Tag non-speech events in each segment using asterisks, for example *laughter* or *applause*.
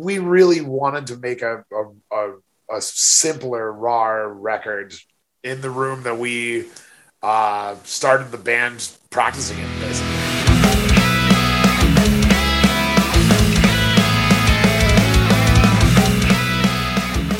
we really wanted to make a a, a, a simpler raw record in the room that we uh, started the band practicing in.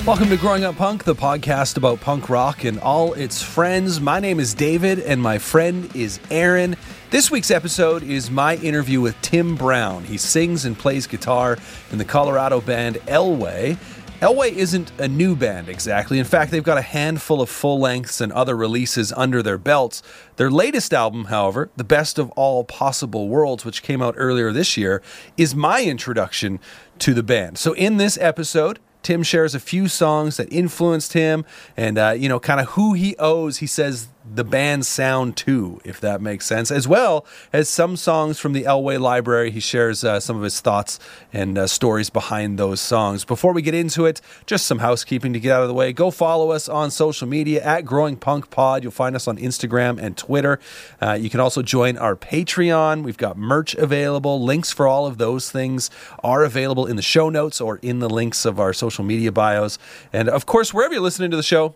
Welcome to Growing Up Punk, the podcast about punk rock and all its friends. My name is David, and my friend is Aaron. This week's episode is my interview with Tim Brown. He sings and plays guitar in the Colorado band Elway. Elway isn't a new band exactly. In fact, they've got a handful of full lengths and other releases under their belts. Their latest album, however, The Best of All Possible Worlds, which came out earlier this year, is my introduction to the band. So, in this episode, Tim shares a few songs that influenced him and, uh, you know, kind of who he owes, he says, the band sound too, if that makes sense, as well as some songs from the Elway library. He shares uh, some of his thoughts and uh, stories behind those songs. Before we get into it, just some housekeeping to get out of the way. Go follow us on social media at Growing Punk Pod. You'll find us on Instagram and Twitter. Uh, you can also join our Patreon. We've got merch available. Links for all of those things are available in the show notes or in the links of our social media bios. And of course, wherever you're listening to the show,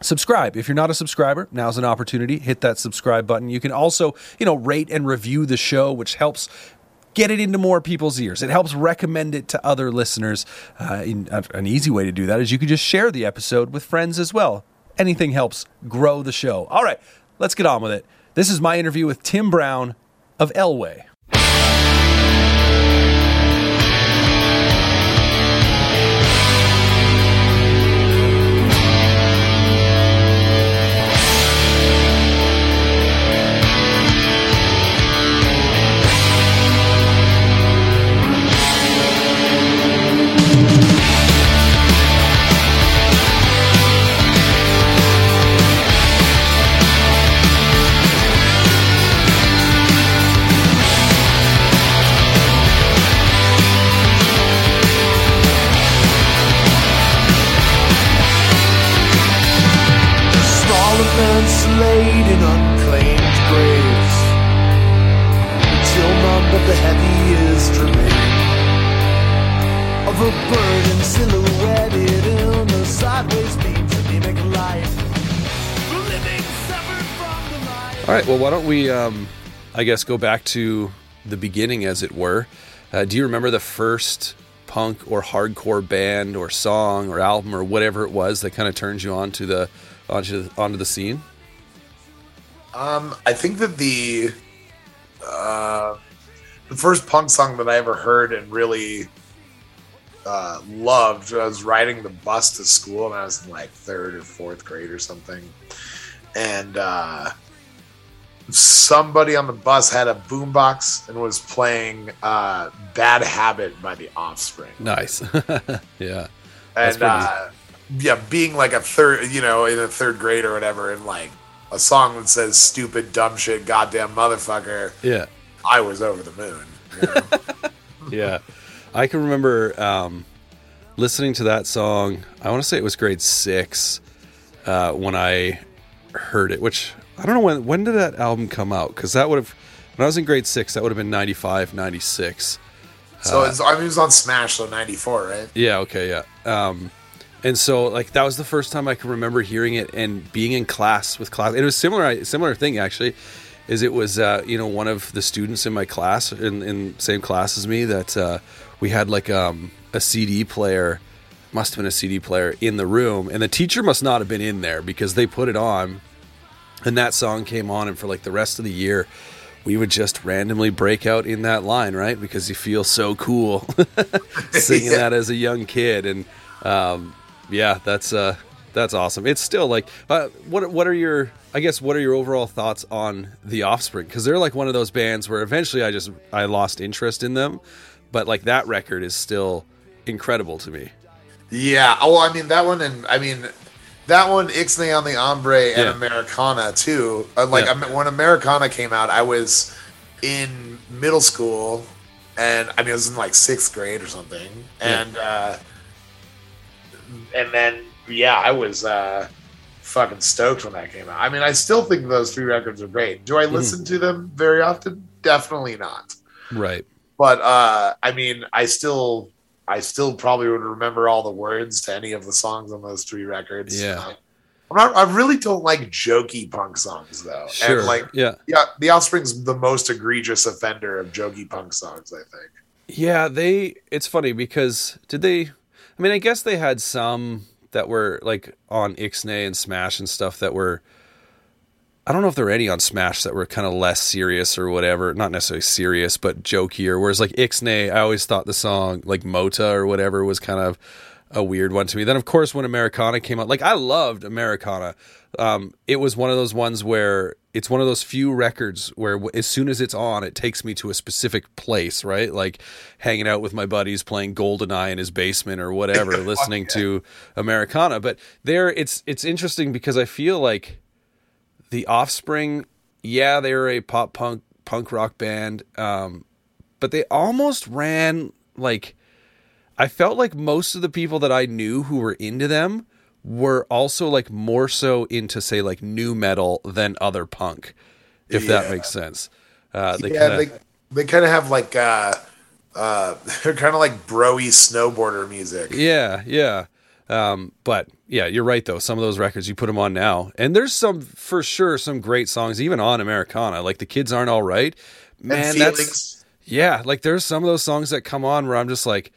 subscribe. If you're not a subscriber now's an opportunity. Hit that subscribe button. You can also you know rate and review the show which helps get it into more people's ears. It helps recommend it to other listeners. Uh, in, uh, an easy way to do that is you can just share the episode with friends as well. Anything helps grow the show. All right let's get on with it. This is my interview with tim brown of elway All right. Well, why don't we, um, I guess, go back to the beginning, as it were. Uh, do you remember the first punk or hardcore band or song or album or whatever it was that kind of turned you on to the onto the, onto the scene? Um, I think that the uh, the first punk song that I ever heard and really uh, loved. I was riding the bus to school, and I was in like third or fourth grade or something, and uh, somebody on the bus had a boombox and was playing uh, "Bad Habit" by The Offspring. Nice. *laughs* yeah. And uh, yeah, being like a third, you know, in a third grade or whatever, and like a song that says "stupid, dumb shit, goddamn motherfucker," Yeah. I was over the moon. you know? *laughs* Yeah. I can remember um, listening to that song. I want to say it was grade six uh, when I heard it, which I don't know when, when did that album come out? Because that would have, when I was in grade six, that would have been 95, 96. so Uh, it's, I mean, it was on Smash, so '94, right? Yeah, okay, yeah. Um, and so like that was the first time I can remember hearing it and being in class with class. It was similar, similar thing actually. Is it was uh, you know one of the students in my class in in same class as me that uh, we had like um, a CD player, must have been a CD player in the room, and the teacher must not have been in there because they put it on, and that song came on, and for like the rest of the year. We would just randomly break out in that line, right? Because you feel so cool *laughs* singing *laughs* Yeah. that as a young kid, and um, yeah, that's uh, that's awesome. It's still like, uh, what what are your, I guess, what are your overall thoughts on the Offspring? Because they're like one of those bands where eventually I just I lost interest in them, but like that record is still incredible to me. Yeah. Oh, I mean that one, and I mean that one, Ixnay on the Hombre and Yeah. Americana too. Uh, like Yeah. When Americana came out, I was in middle school, and I mean, I was in like sixth grade or something, and uh, and then yeah, I was uh, fucking stoked when that came out. I mean, I still think those three records are great. Do I listen to them very often? Definitely not. Right. But uh, I mean, I still I still probably would remember all the words to any of the songs on those three records. Yeah. I'm not, I really don't like jokey punk songs though. Sure. And like, yeah. yeah, The Offspring's the most egregious offender of jokey punk songs, I think. Yeah, they. It's funny because did they? I mean, I guess they had some that were like on Ixnay and Smash and stuff that were. I don't know if there were any on Smash that were kind of less serious or whatever. Not necessarily serious, but jokier. Whereas like Ixnay, I always thought the song like Mota or whatever was kind of a weird one to me. Then of course when Americana came out, like I loved Americana. Um, it was one of those ones where it's one of those few records where as soon as it's on, it takes me to a specific place, right? Like hanging out with my buddies playing GoldenEye in his basement or whatever, *laughs* listening to Americana. But there, it's it's interesting because I feel like the Offspring, yeah, they were a pop punk punk rock band, um, but they almost ran like I felt like most of the people that I knew who were into them were also like more so into say like nu metal than other punk, if that makes sense. Uh, they yeah, kinda, they they kind of have like uh uh *laughs* they're kind of like broy snowboarder music. Yeah, yeah. Um, but yeah, you're right though. Some of those records you put them on now, and there's some for sure some great songs even on Americana. Like the kids aren't all right, man. That's yeah. Like there's some of those songs that come on where I'm just like,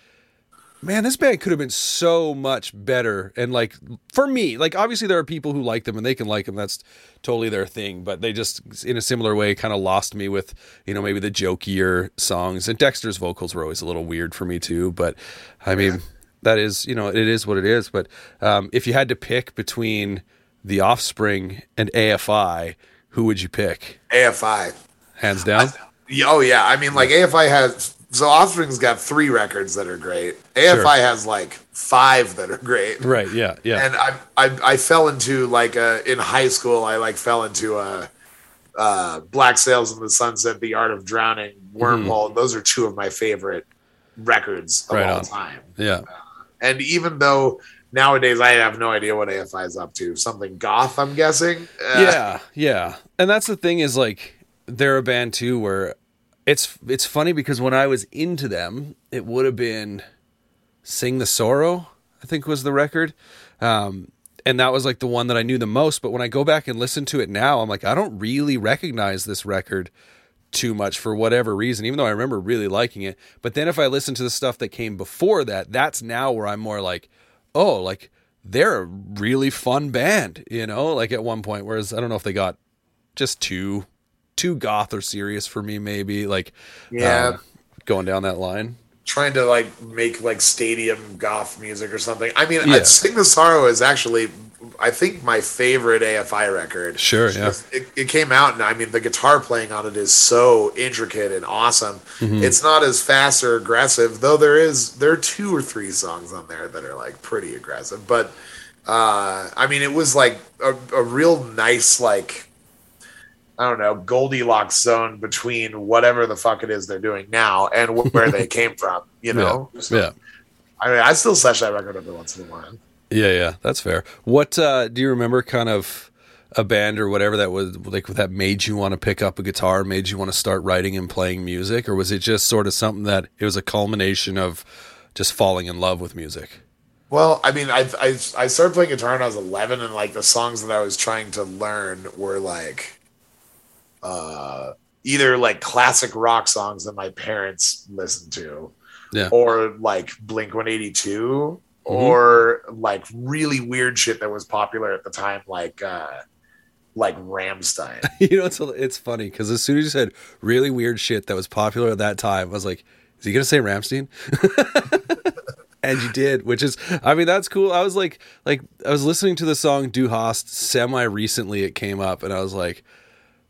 man, this band could have been so much better. And like for me, like obviously there are people who like them and they can like them. That's totally their thing. But they just in a similar way kind of lost me with you know maybe the jokier songs. And Dexter's vocals were always a little weird for me too. But I mean that is you know it is what it is. But um, if you had to pick between the Offspring and AFI, who would you pick? AFI. Hands down. Yeah, *laughs* Oh yeah, I mean like AFI has so Offspring's got three records that are great. AFI Sure. has like five that are great. Right. Yeah. Yeah. And I, I I fell into like a in high school I like fell into a uh, Black Sails in the Sunset, The Art of Drowning, Wormhole. Those are two of my favorite records of Mm-hmm. Right all on. time. yeah. And even though nowadays I have no idea what AFI is up to, something goth, I'm guessing. Uh, yeah, yeah. And that's the thing is like they're a band too where it's it's funny because when I was into them, it would have been Sing the Sorrow, I think was the record. Um and that was like the one that I knew the most, but when I go back and listen to it now, I'm like I don't really recognize this record too much for whatever reason, even though I remember really liking it. But then if I listen to the stuff that came before that, that's now where I'm more like, oh, like they're a really fun band, you know, like at one point. Whereas I don't know if they got just too too goth or serious for me, maybe like Yeah. um, going down that line. Trying to like make like stadium goth music or something. I mean, Yeah. I Sing the Sorrow is actually, I think, my favorite AFI record. Sure, yeah. It, it came out, and I mean, the guitar playing on it is so intricate and awesome. Mm-hmm. It's not as fast or aggressive, though. There is there are two or three songs on there that are like pretty aggressive, but uh, I mean, it was like a, a real nice like. I don't know, Goldilocks zone between whatever the fuck it is they're doing now and where they *laughs* came from, you know? So, yeah. I mean, I still sesh that record every once in a while. Yeah, yeah, that's fair. What uh, do you remember? Kind of a band or whatever that was like that made you want to pick up a guitar, made you want to start writing and playing music, or was it just sort of something that it was a culmination of just falling in love with music? Well, I mean, I, I I started playing guitar when I was 11, and like the songs that I was trying to learn were like, uh, either like classic rock songs that my parents listened to, Yeah. or like Blink 182, or like really weird shit that was popular at the time, like uh, like Rammstein. *laughs* you know, it's it's funny because as soon as you said really weird shit that was popular at that time, I was like, "Is he gonna say Rammstein?" *laughs* and you did, which is, I mean, that's cool. I was like, like I was listening to the song "Du Hast" semi recently. It came up, and I was like,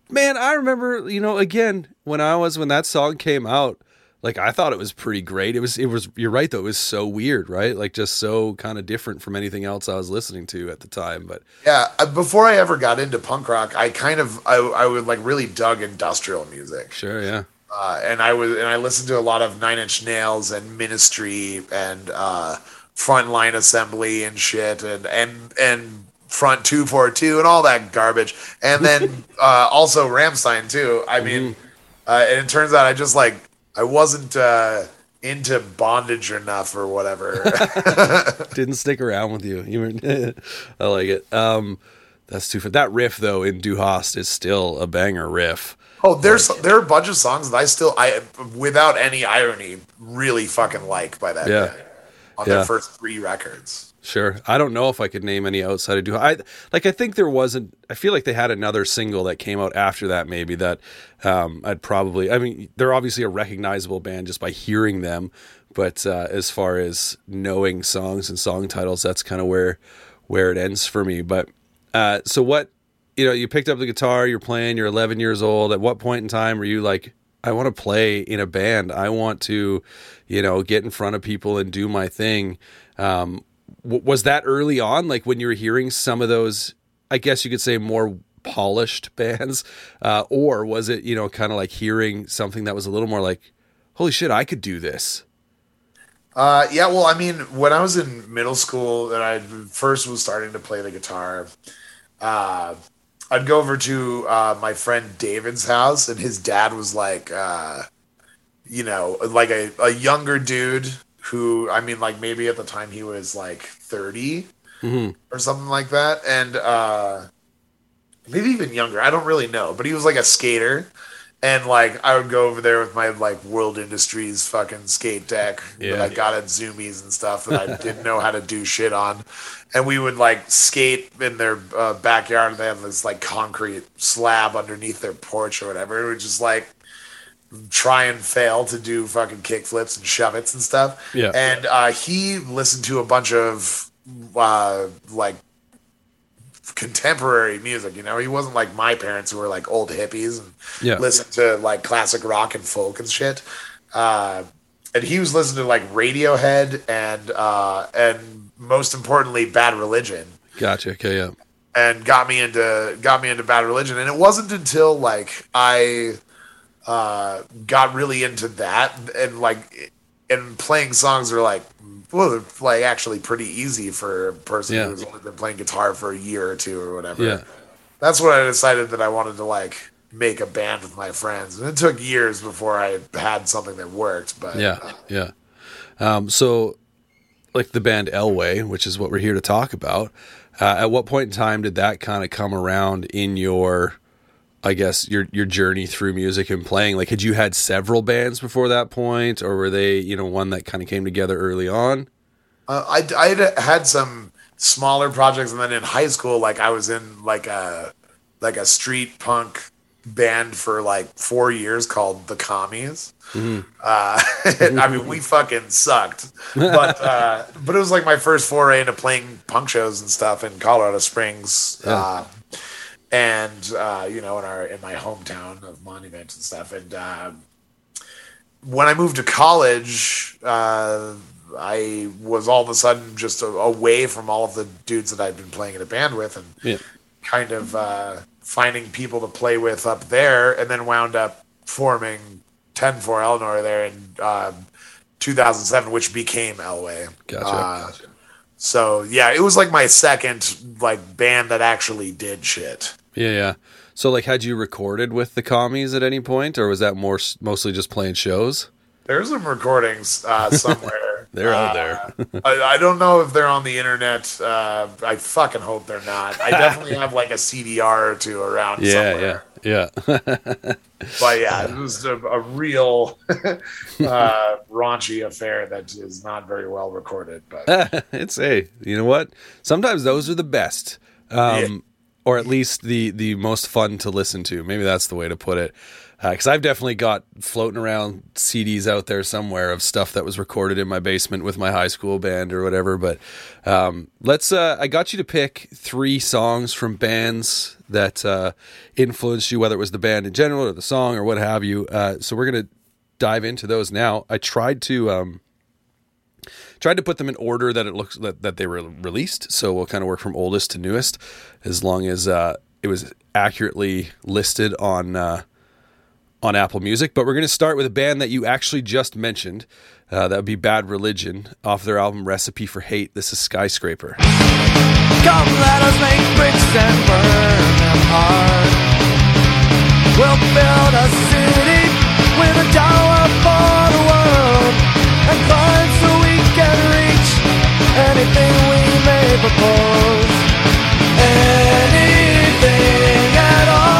"Man, I remember." You know, again when I was when that song came out. Like I thought it was pretty great. It was it was you're right though. It was so weird, right? Like just so kind of different from anything else I was listening to at the time. But Yeah, uh, before I ever got into punk rock, I kind of I, I would like really dug industrial music. sure, yeah. uh, and I was and I listened to a lot of Nine Inch Nails and Ministry and uh, Frontline Assembly and shit and and and Front Two Four Two and all that garbage, and then *laughs* uh, also Rammstein too. I mean, uh, and it turns out I just like I wasn't uh, into bondage enough or whatever. *laughs* *laughs* Didn't stick around with you. You were, I like it. Um, that's too. That riff though in Du Hast is still a banger riff. oh, there's there are a bunch of songs that I still I without any irony really fucking like by that Yeah. on Yeah. their first three records. Sure. I don't know if I could name any outside of Du. I like. I think there wasn't. I feel like they had another single that came out after that. Maybe that um, I'd probably. I mean, they're obviously a recognizable band just by hearing them. But uh, as far as knowing songs and song titles, that's kind of where where it ends for me. But uh, so what? You know, you picked up the guitar. You're playing. You're 11 years old. At what point in time were you like? I want to play in a band. I want to, you know, get in front of people and do my thing. Um, w- was that early on like when you were hearing some of those i guess you could say more polished *laughs* bands? Uh, or was it you know kind of like hearing something that was a little more like holy shit i could do this Uh, yeah, well, I mean, when I was in middle school and I first was starting to play the guitar, uh, I'd go over to uh, my friend David's house, and his dad was like, uh, you know, like a, a younger dude who, I mean, like maybe at the time he was like 30 or something like that. And uh, maybe even younger. I don't really know, but he was like a skater. And like I would go over there with my like World Industries fucking skate deck *laughs* Yeah. that I got at Zumiez and stuff that I *laughs* didn't know how to do shit on, and we would like skate in their uh, backyard. And they have this like concrete slab underneath their porch or whatever. We would just like try and fail to do fucking kick flips and shoveits and stuff. Yeah. And uh, he listened to a bunch of uh, like contemporary music. You know, he wasn't like my parents who were like old hippies and Yeah. listened to like classic rock and folk and shit. Uh, and he was listening to like Radiohead and uh, and most importantly, Bad Religion gotcha okay yeah and got me into got me into bad religion and it wasn't until like i uh got really into that. And like and playing songs are like well they're like actually pretty easy for a person Yeah. who's only been playing guitar for a year or two or whatever. Yeah. That's when i decided that i wanted to like make a band with my friends. And it took years before i had something that worked but yeah yeah. Um, so like the band elway which is what we're here to talk about uh, at what point in time did that kind of come around in your i guess your your journey through music and playing like had you had several bands before that point or were they you know one that kind of came together early on Uh, I I had some smaller projects, and then in high school, like I was in like a like a street punk band for like four years called the Commies. Uh, *laughs* I mean, we fucking sucked, but uh, *laughs* but it was like my first foray into playing punk shows and stuff in Colorado Springs. Uh, and uh, you know, in our in my hometown of Monument and stuff, and uh, when I moved to college, uh, I was all of a sudden just a, away from all of the dudes that I'd been playing in a band with, and yeah kind of uh, finding people to play with up there, and then wound up forming Ten for Eleanor there in um 2007, which became Elway. Gotcha. Uh, so yeah, it was like my second like band that actually did shit. Yeah, yeah. So, like, had you recorded with the commies at any point, or was that more mostly just playing shows? There's some recordings uh, *laughs* somewhere. They're out Uh, there. I, I don't know if they're on the internet. Uh, I fucking hope they're not. I definitely have like a CDR or two around yeah, somewhere. yeah, yeah. *laughs* But yeah, it was a, a real *laughs* uh, raunchy affair that is not very well recorded. But it's hey, you know what? Sometimes those are the best, um, Yeah. Or at least the the most fun to listen to. Maybe that's the way to put it. Because I've definitely got floating around CDs out there somewhere of stuff that was recorded in my basement with my high school band or whatever. But um, let's. Uh, I got you to pick three songs from bands that uh, influenced you, whether it was the band in general or the song or what have you. Uh, so we're gonna dive into those now. I tried to. Um, tried to put them in order that it looks that, that they were released so we'll kind of work from oldest to newest as long as uh, it was accurately listed on uh, on apple music but we're going to start with a band that you actually just mentioned uh, that would be bad religion off their album recipe for hate this is skyscraper Come, let us make bricks and burn them hard. We'll build a city with a tower for the world. anything we may propose, anything at all.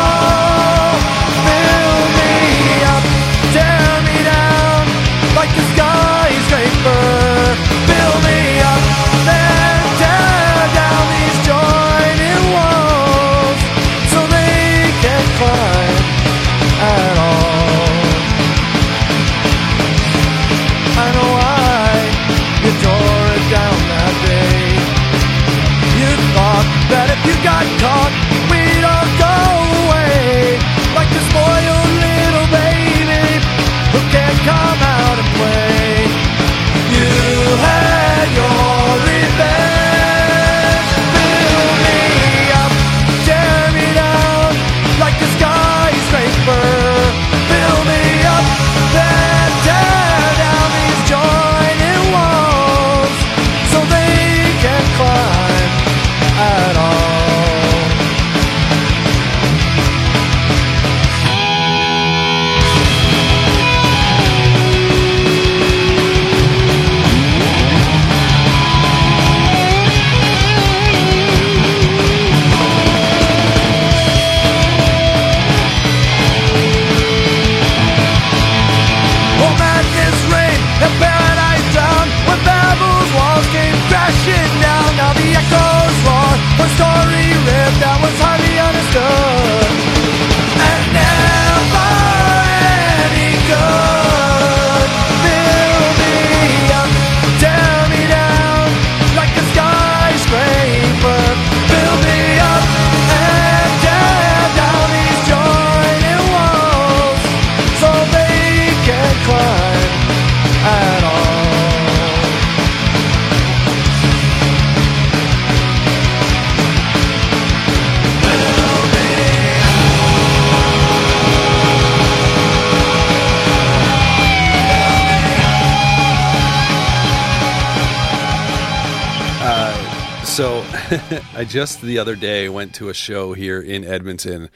*laughs* I just the other day went to a show here in Edmonton,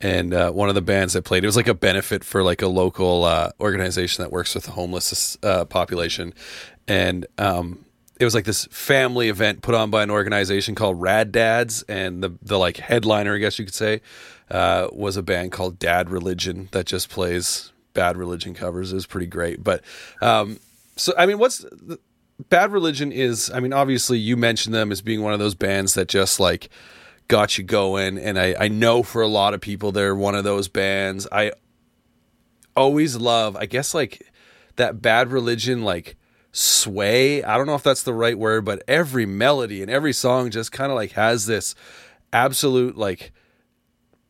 and uh, one of the bands that played it was like a benefit for like a local uh, organization that works with the homeless uh, population, and um, it was like this family event put on by an organization called Rad Dads, and the the like headliner, I guess you could say, uh, was a band called Dad Religion that just plays Bad Religion covers. It was pretty great, but um, so I mean, what's Bad Religion is, I mean, obviously you mentioned them as being one of those bands that just like got you going. And I, I know for a lot of people, they're one of those bands. I always love, I guess, like that Bad Religion, like sway. I don't know if that's the right word, but every melody and every song just kind of like has this absolute, like,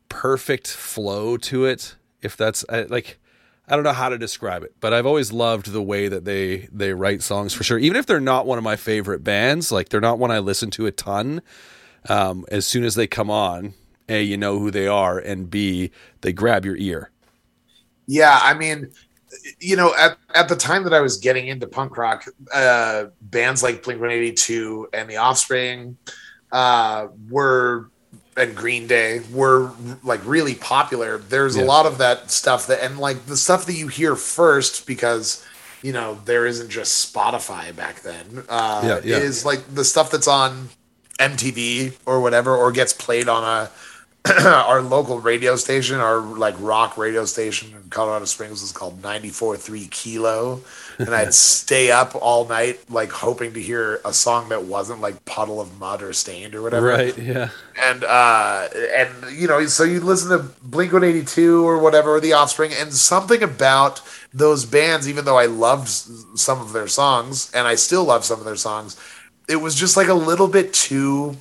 perfect flow to it. If that's like, I don't know how to describe it, but I've always loved the way that they they write songs for sure. Even if they're not one of my favorite bands, like they're not one I listen to a ton. Um, as soon as they come on, a you know who they are, and b they grab your ear. Yeah, I mean, you know, at, at the time that I was getting into punk rock, uh, bands like Blink 182 and The Offspring uh, were, and Green Day were like really popular. There's Yeah. a lot of that stuff that, and like the stuff that you hear first because, you know, there isn't just Spotify back then, uh, Yeah, yeah. is like the stuff that's on MTV or whatever, or gets played on a *clears throat* our local radio station, our like rock radio station in Colorado Springs is called 94.3 Kilo. And I'd *laughs* stay up all night, like hoping to hear a song that wasn't like Puddle of Mudd or Staind or whatever. Right? Yeah. And, uh, and, you know, so you listen to Blink 182 or whatever, or The Offspring, and something about those bands, even though I loved some of their songs, and I still love some of their songs, it was just like a little bit too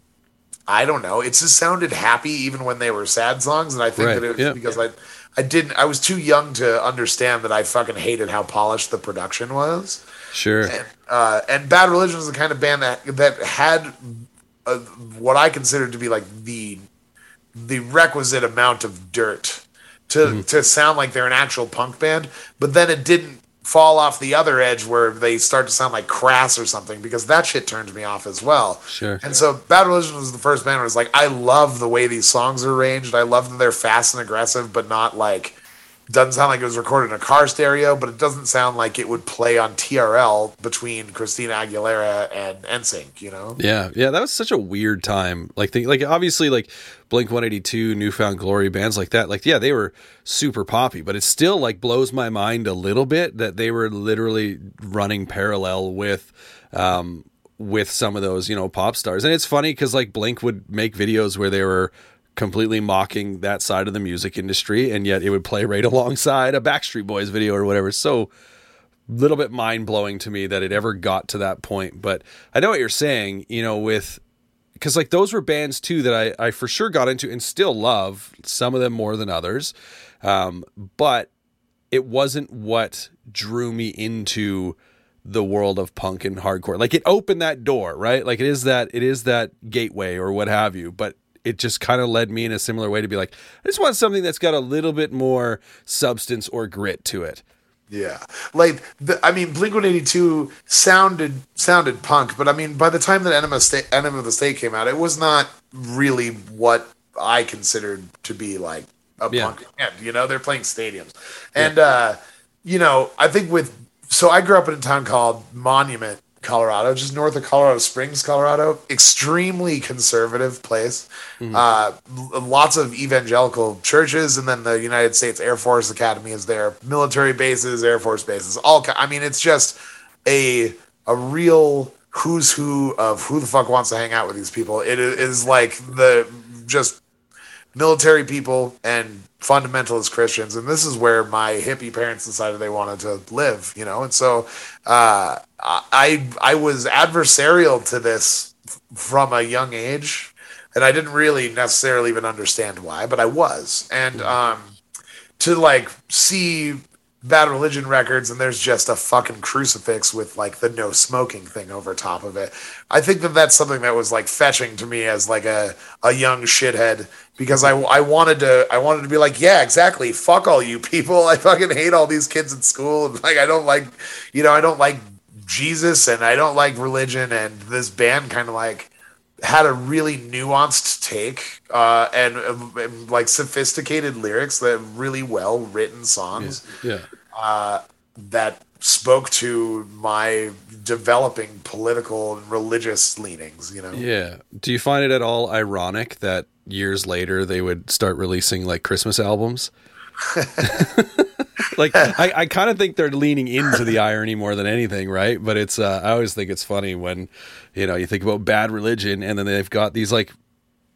I don't know. It just sounded happy even when they were sad songs, and I think Right, that it was yeah. because I, I didn't. I was too young to understand that I fucking hated how polished the production was. Sure. And, uh, and Bad Religion was the kind of band that that had uh what I considered to be like the the requisite amount of dirt to Mm-hmm. to sound like they're an actual punk band, but then it didn't fall off the other edge where they start to sound like crass or something because that shit turned me off as well. Sure. And so Bad Religion was the first band where I was like, I love the way these songs are arranged. I love that they're fast and aggressive, but not like doesn't sound like it was recorded in a car stereo, but it doesn't sound like it would play on TRL between Christina Aguilera and NSYNC. You know? Yeah, yeah, that was such a weird time. Like, the, like obviously, like Blink One Eighty Two, Newfound Glory, bands like that. Like, yeah, they were super poppy, but it still like blows my mind a little bit that they were literally running parallel with. Um, with some of those, you know, pop stars. And it's funny because like Blink would make videos where they were completely mocking that side of the music industry, and yet it would play right *laughs* alongside a Backstreet Boys video or whatever. So little bit mind blowing to me that it ever got to that point. But I know what you're saying, you know, with because like those were bands too that I, I for sure got into and still love some of them more than others. Um, but it wasn't what drew me into the world of punk and hardcore. Like it opened that door, right? Like it is that it is that gateway or what have you. But it just kind of led me in a similar way to be like, I just want something that's got a little bit more substance or grit to it. Yeah, like the, I mean, Blink One Eighty Two sounded sounded punk, but I mean, by the time that Enema, State, Enema of the State came out, it was not really what I considered to be like a Yeah. punk band. You know, they're playing stadiums, and uh, you know, I think with so I grew up in a town called Monument, Colorado, just north of Colorado Springs, Colorado. Extremely conservative place. Uh, lots of evangelical churches, and then the United States Air Force Academy is there. Military bases, Air Force bases, all. I mean, it's just a a real who's who of who the fuck wants to hang out with these people. It is like the just military people and fundamentalist Christians, and this is where my hippie parents decided they wanted to live, you know. And so uh, I I was adversarial to this f- from a young age, and I didn't really necessarily even understand why, but I was. And um, to like see Bad Religion records and there's just a fucking crucifix with like the no smoking thing over top of it. I think that that's something that was like fetching to me as like a, a young shithead because I, I wanted to I wanted to be like yeah exactly. Fuck all you people. *laughs* I fucking hate all these kids in school. And *laughs* like I don't like you know I don't like Jesus and I don't like religion and this band kind of like had a really nuanced take uh, and, and like sophisticated lyrics that really well written songs Yeah. uh, that spoke to my developing political and religious leanings. You know, Yeah. Do you find it at all ironic that years later they would start releasing like Christmas albums? *laughs* like I, I kind of think they're leaning into the irony more than anything, right? But it's uh, I always think it's funny when you know you think about bad religion and then they've got these like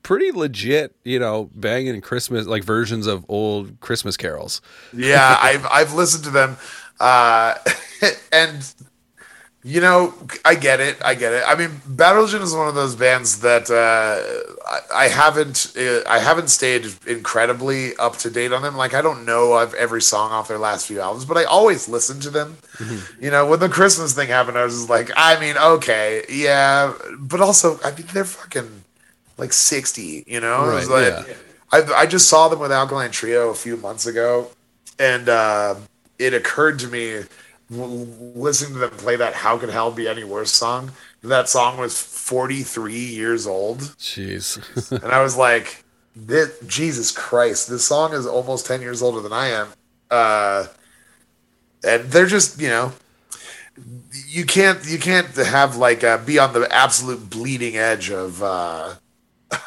pretty legit, you know, banging Christmas like versions of old Christmas carols. yeah, I've I've listened to them, uh, *laughs* and you know, I get it. I get it. I mean, Religion is one of those bands that uh, I, I haven't uh, I haven't stayed incredibly up to date on them. Like I don't know of every song off their last few albums, but I always listen to them. You know, when the Christmas thing happened, I was just like, I mean, okay, yeah, but also, I mean, they're fucking like sixty. You know, Right, like- yeah. I I just saw them with Alkaline Trio a few months ago, and uh, it occurred to me listening to them play that "How Could Hell Be Any Worse" song. That song was forty three years old, Jeez. *laughs* and I was like, this, "Jesus Christ, this song is almost ten years older than I am." Uh, and they're just you know. You can't you can't have like uh, be on the absolute bleeding edge of uh,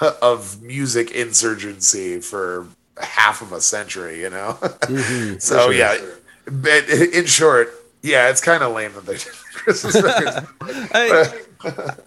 *laughs* of music insurgency for half of a century, you know. *laughs* so yeah, but in short, yeah, it's kind of lame that they did Christmas. *laughs* I,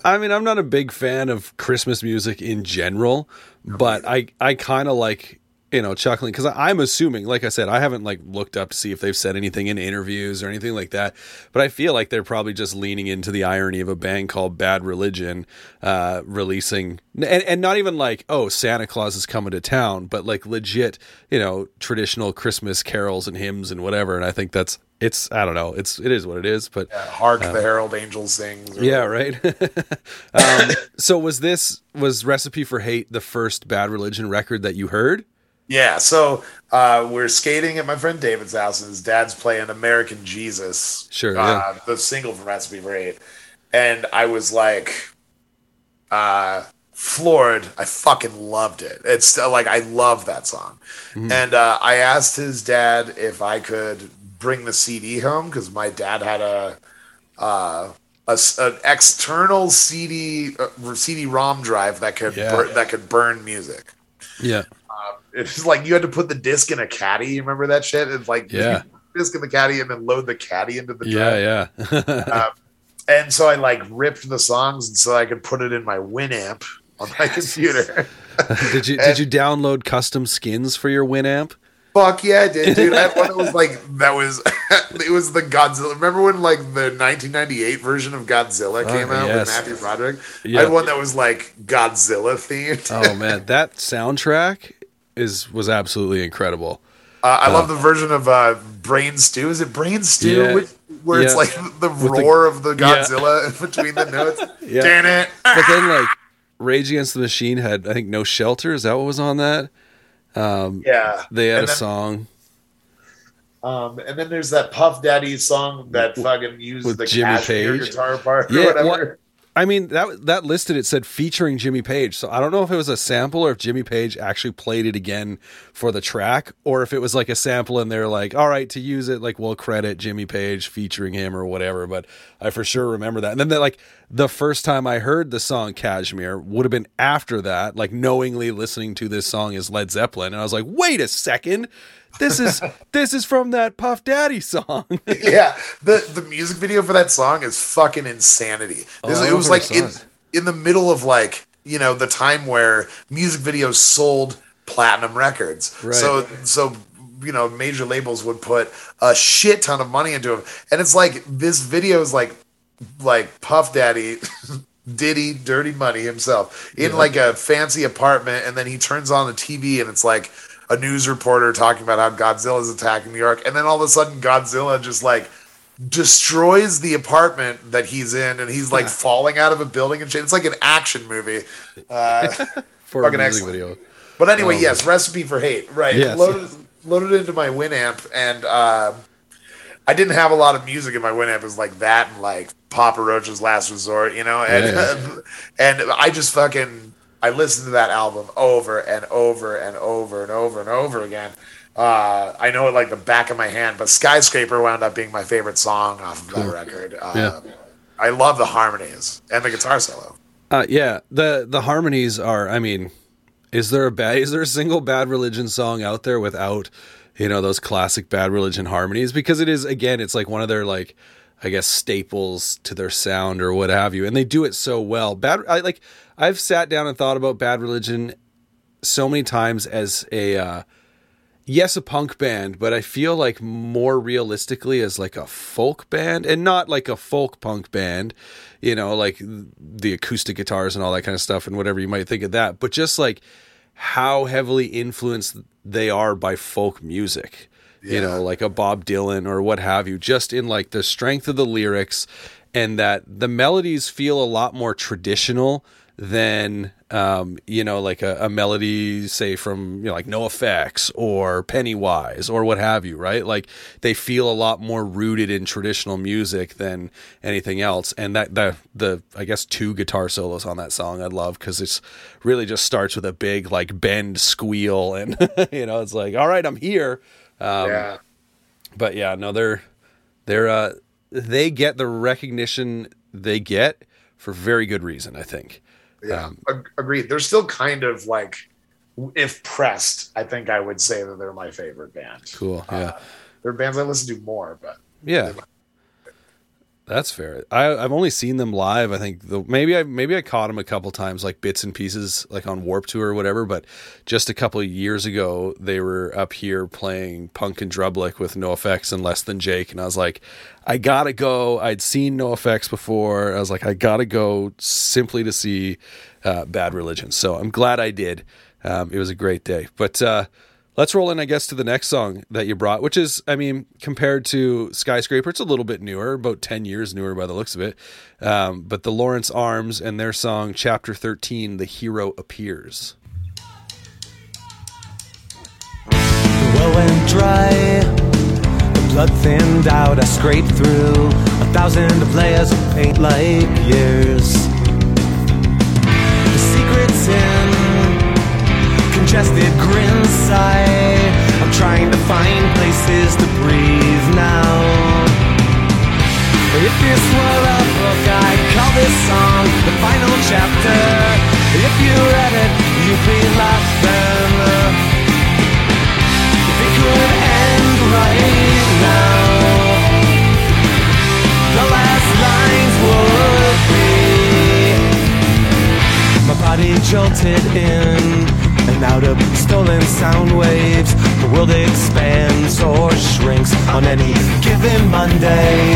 I mean, I'm not a big fan of Christmas music in general, but I I kind of like you know chuckling because I'm assuming, like I said, I haven't like looked up to see if they've said anything in interviews or anything like that, but I feel like they're probably just leaning into the irony of a band called Bad Religion uh, releasing and and not even like oh Santa Claus is coming to town, but like legit you know traditional Christmas carols and hymns and whatever, and I think that's it's I don't know it's it is what it is, but. Hark the Herald Angels sings. or- Yeah, right. *laughs* um, so was this was Recipe for Hate the first Bad Religion record that you heard? Yeah, so uh, we're skating at my friend David's house, and his dad's playing American Jesus. Sure, uh, yeah. the single from Recipe for Hate, and I was like, uh, floored. I fucking loved it. It's uh, like I love that song. And uh, I asked his dad if I could bring the CD home because my dad had a uh, a an external CD uh, CD-ROM drive that could Yeah. bur- that could burn music. Yeah. It's like you had to put the disc in a caddy. You remember that shit? It's like Yeah. you put the disc in the caddy and then load the caddy into the drive. Yeah, yeah. Um, and so I like ripped the songs and so I could put it in my Winamp on my computer. *laughs* did you did you download custom skins for your Winamp? Fuck yeah, I did, dude. I *laughs* one that was like that was *laughs* it was the Godzilla. Remember when like the 1998 version of Godzilla came out Oh, yes. with Matthew Broderick? Yeah. I had one that was like Godzilla themed. Oh man, that soundtrack is was absolutely incredible. Uh, I love the version of uh, Brain Stew. Is it Brain Stew? Yeah. Which, where it's like *laughs* the the- roar of the Godzilla in between the notes. *laughs* Yeah. Damn it. But then like Rage Against the Machine had I think No Shelter. Is that what was on that? Um, Yeah. They had and a then, song. Um, and then there's that Puff Daddy song that fucking used With the Jimmy Page. guitar part or Yeah, what- I mean that that listed it said featuring Jimmy Page. So I don't know if it was a sample or if Jimmy Page actually played it again for the track, or if it was like a sample and they're like, all right, to use it, like we'll credit Jimmy Page featuring him or whatever. But I for sure remember that. And then the, like the first time I heard the song Kashmir would have been after that, like knowingly listening to this song is Led Zeppelin, and I was like, wait a second. This is *laughs* this is from that Puff Daddy song. *laughs* yeah, the the music video for that song is fucking insanity. Oh, this- I it was like in, in the middle of like you know the time where music videos sold platinum records. Right. So so you know major labels would put a shit ton of money into them, and it's like this video is like like Puff Daddy. *laughs* Diddy, Dirty Money himself, in like a fancy apartment, and then he turns on the TV, and it's like a news reporter talking about how Godzilla's attacking New York, and then all of a sudden Godzilla just like destroys the apartment that he's in, and he's like falling out of a building and shit. It's like an action movie. Uh, *laughs* for Fucking a music excellent. video. but anyway, yes, Recipe for Hate, right? Yes. Loaded loaded into my Winamp, and uh, I didn't have a lot of music in my Winamp. It was like that and like Papa Roach's Last Resort, you know, and Yeah. *laughs* and I just fucking I listened to that album over and over and over and over and over again. Uh, I know it like the back of my hand, but Skyscraper wound up being my favorite song off of that record. Uh, Yeah. I love the harmonies and the guitar solo. Uh, yeah, the the harmonies are. I mean, is there a bad? Is there a single Bad Religion song out there without you know those classic Bad Religion harmonies? Because it is again, it's like one of their like I guess staples to their sound or what have you, and they do it so well. Bad, I like. I've sat down and thought about Bad Religion so many times as a. Uh, yes, a punk band, but I feel like more realistically as like a folk band and not like a folk punk band, you know, like the acoustic guitars and all that kind of stuff and whatever you might think of that, but just like how heavily influenced they are by folk music. You know, like a Bob Dylan or what have you, just in like the strength of the lyrics and that the melodies feel a lot more traditional than um, you know, like a, a melody, say from you know, like NOFX or Pennywise or what have you, right? Like they feel a lot more rooted in traditional music than anything else. And that the the I guess two guitar solos on that song I love because it's really just starts with a big like bend squeal, and *laughs* you know, it's like, all right, I'm here. Um, yeah. but yeah, no, they're they're uh, they get the recognition they get for very good reason. I think. Yeah, Um, ag- agreed. They're still kind of like, if pressed, I think I would say that they're my favorite band. Cool. Yeah. Uh, they're bands I listen to more, but Yeah. That's fair. I, I've only seen them live. I think the, maybe I maybe I caught them a couple times, like bits and pieces, like on Warped Tour or whatever. But just a couple of years ago, they were up here playing Punk and Drublic with NOFX and Less Than Jake, and I was like, I gotta go. I'd seen NOFX before. I was like, I gotta go simply to see uh, Bad Religion. So I'm glad I did. Um, it was a great day. But uh, Let's roll in, I guess, to the next song that you brought, which is, I mean, compared to Skyscraper, it's a little bit newer, about 10 years newer by the looks of it. Um, but the Lawrence Arms and their song, Chapter 13, The Hero Appears. The well went dry, the blood thinned out. I scraped through a thousand of layers of paint like years. The congested grin sigh. I'm trying to find places to breathe now. If this were a book, I'd call this song the final chapter. If you read it, you'd be laughing. If it could end right now, the last lines would be my body jolted in and out of stolen sound waves. The world expands or shrinks on any given Monday.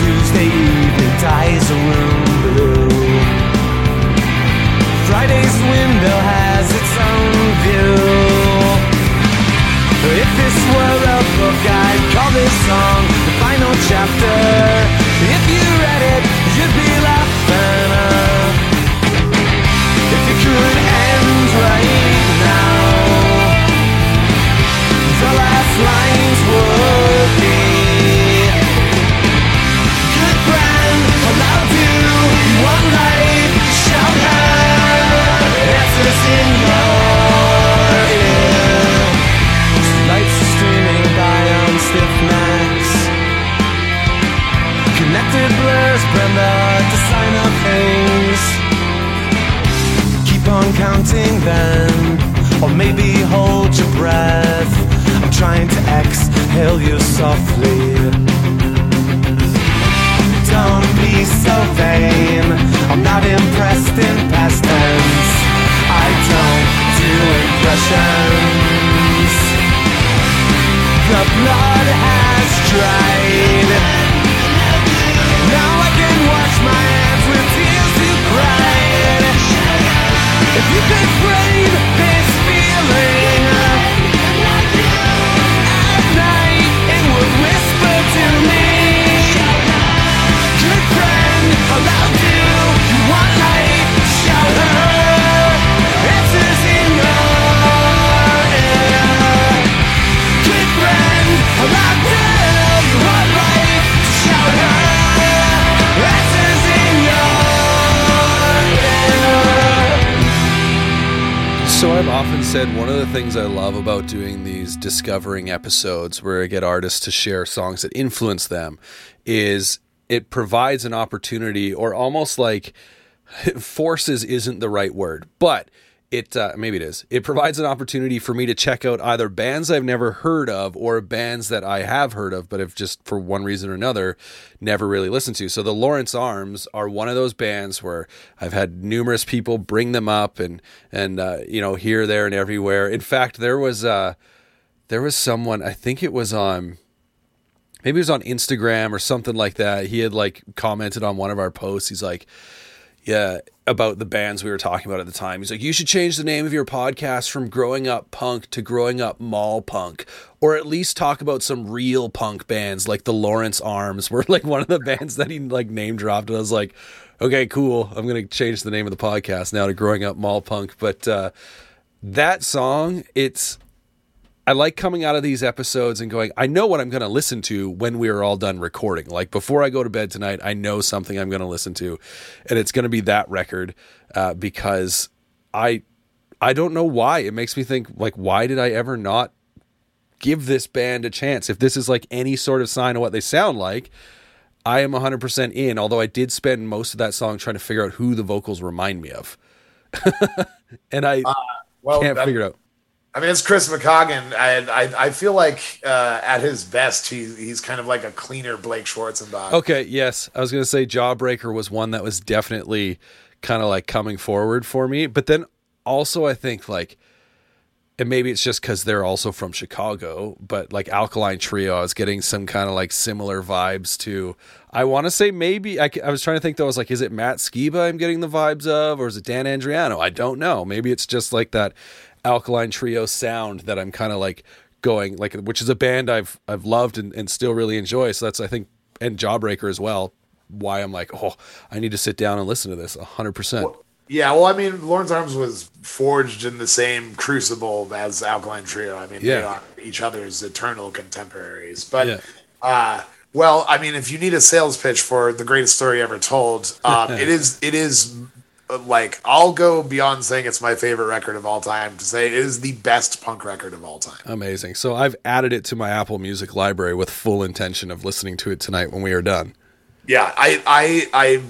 Tuesday evening dyes a room blue. Friday's window has its own view. If this were a book, I'd call this song the final chapter. If you read it, you'd be laughing. If you could end right counting then, or maybe hold your breath. Trying to exhale you softly. Don't be so vain. I'm not impressed in past tense. I don't do impressions. The blood has dried. Now I can wash my hands with tears you cried. If you could frame said one of the things I love about doing these discovering episodes where I get artists to share songs that influence them is it provides an opportunity or almost like *laughs* forces isn't the right word, but it uh, maybe it is. It provides an opportunity for me to check out either bands I've never heard of or bands that I have heard of, but have just for one reason or another never really listened to. So the Lawrence Arms are one of those bands where I've had numerous people bring them up and and uh, you know here, there, and everywhere. In fact, there was uh, there was someone I think it was on maybe it was on Instagram or something like that. He had like commented on one of our posts. He's like, yeah, about the bands we were talking about at the time. He's like, you should change the name of your podcast from Growing Up Punk to Growing Up Mall Punk, or at least talk about some real punk bands like the Lawrence Arms. Were like one of the bands that he like name dropped, and I was like, okay, cool. I'm gonna change the name of the podcast now to Growing Up Mall Punk. But uh, that song, it's I like coming out of these episodes and going, I know what I'm going to listen to when we are all done recording. Like before I go to bed tonight, I know something I'm going to listen to, and it's going to be that record uh, because I I don't know why it makes me think like why did I ever not give this band a chance? If this is like any sort of sign of what they sound like, I am 100% in. Although I did spend most of that song trying to figure out who the vocals remind me of, *laughs* and I Well, can't that- figure it out. I mean, it's Chris McCaughan, and I, I feel like uh, at his best, he, he's kind of like a cleaner Blake Schwarzenbach. Okay, yes. I was going to say Jawbreaker was one that was definitely kind of like coming forward for me. But then also, I think like, and maybe it's just because they're also from Chicago, but like Alkaline Trio, I was getting some kind of like similar vibes to. I want to say maybe, I, I was trying to think though, I was like, is it Matt Skiba I'm getting the vibes of, or is it Dan Andriano? I don't know. Maybe it's just like that Alkaline Trio sound that I'm kind of like going, like, which is a band I've, I've loved and, and still really enjoy. So that's, I think, and Jawbreaker as well. Why I'm like, oh, I need to sit down and listen to this 100%. Yeah, well, I mean, Lawrence Arms was forged in the same crucible as Alkaline Trio. I mean, they Yeah. are each other's eternal contemporaries. But, Yeah. uh, well, I mean, if you need a sales pitch for the greatest story ever told, um, *laughs* it is it is like I'll go beyond saying it's my favorite record of all time to say it is the best punk record of all time. Amazing. So I've added it to my Apple Music library with full intention of listening to it tonight when we are done. Yeah, I I I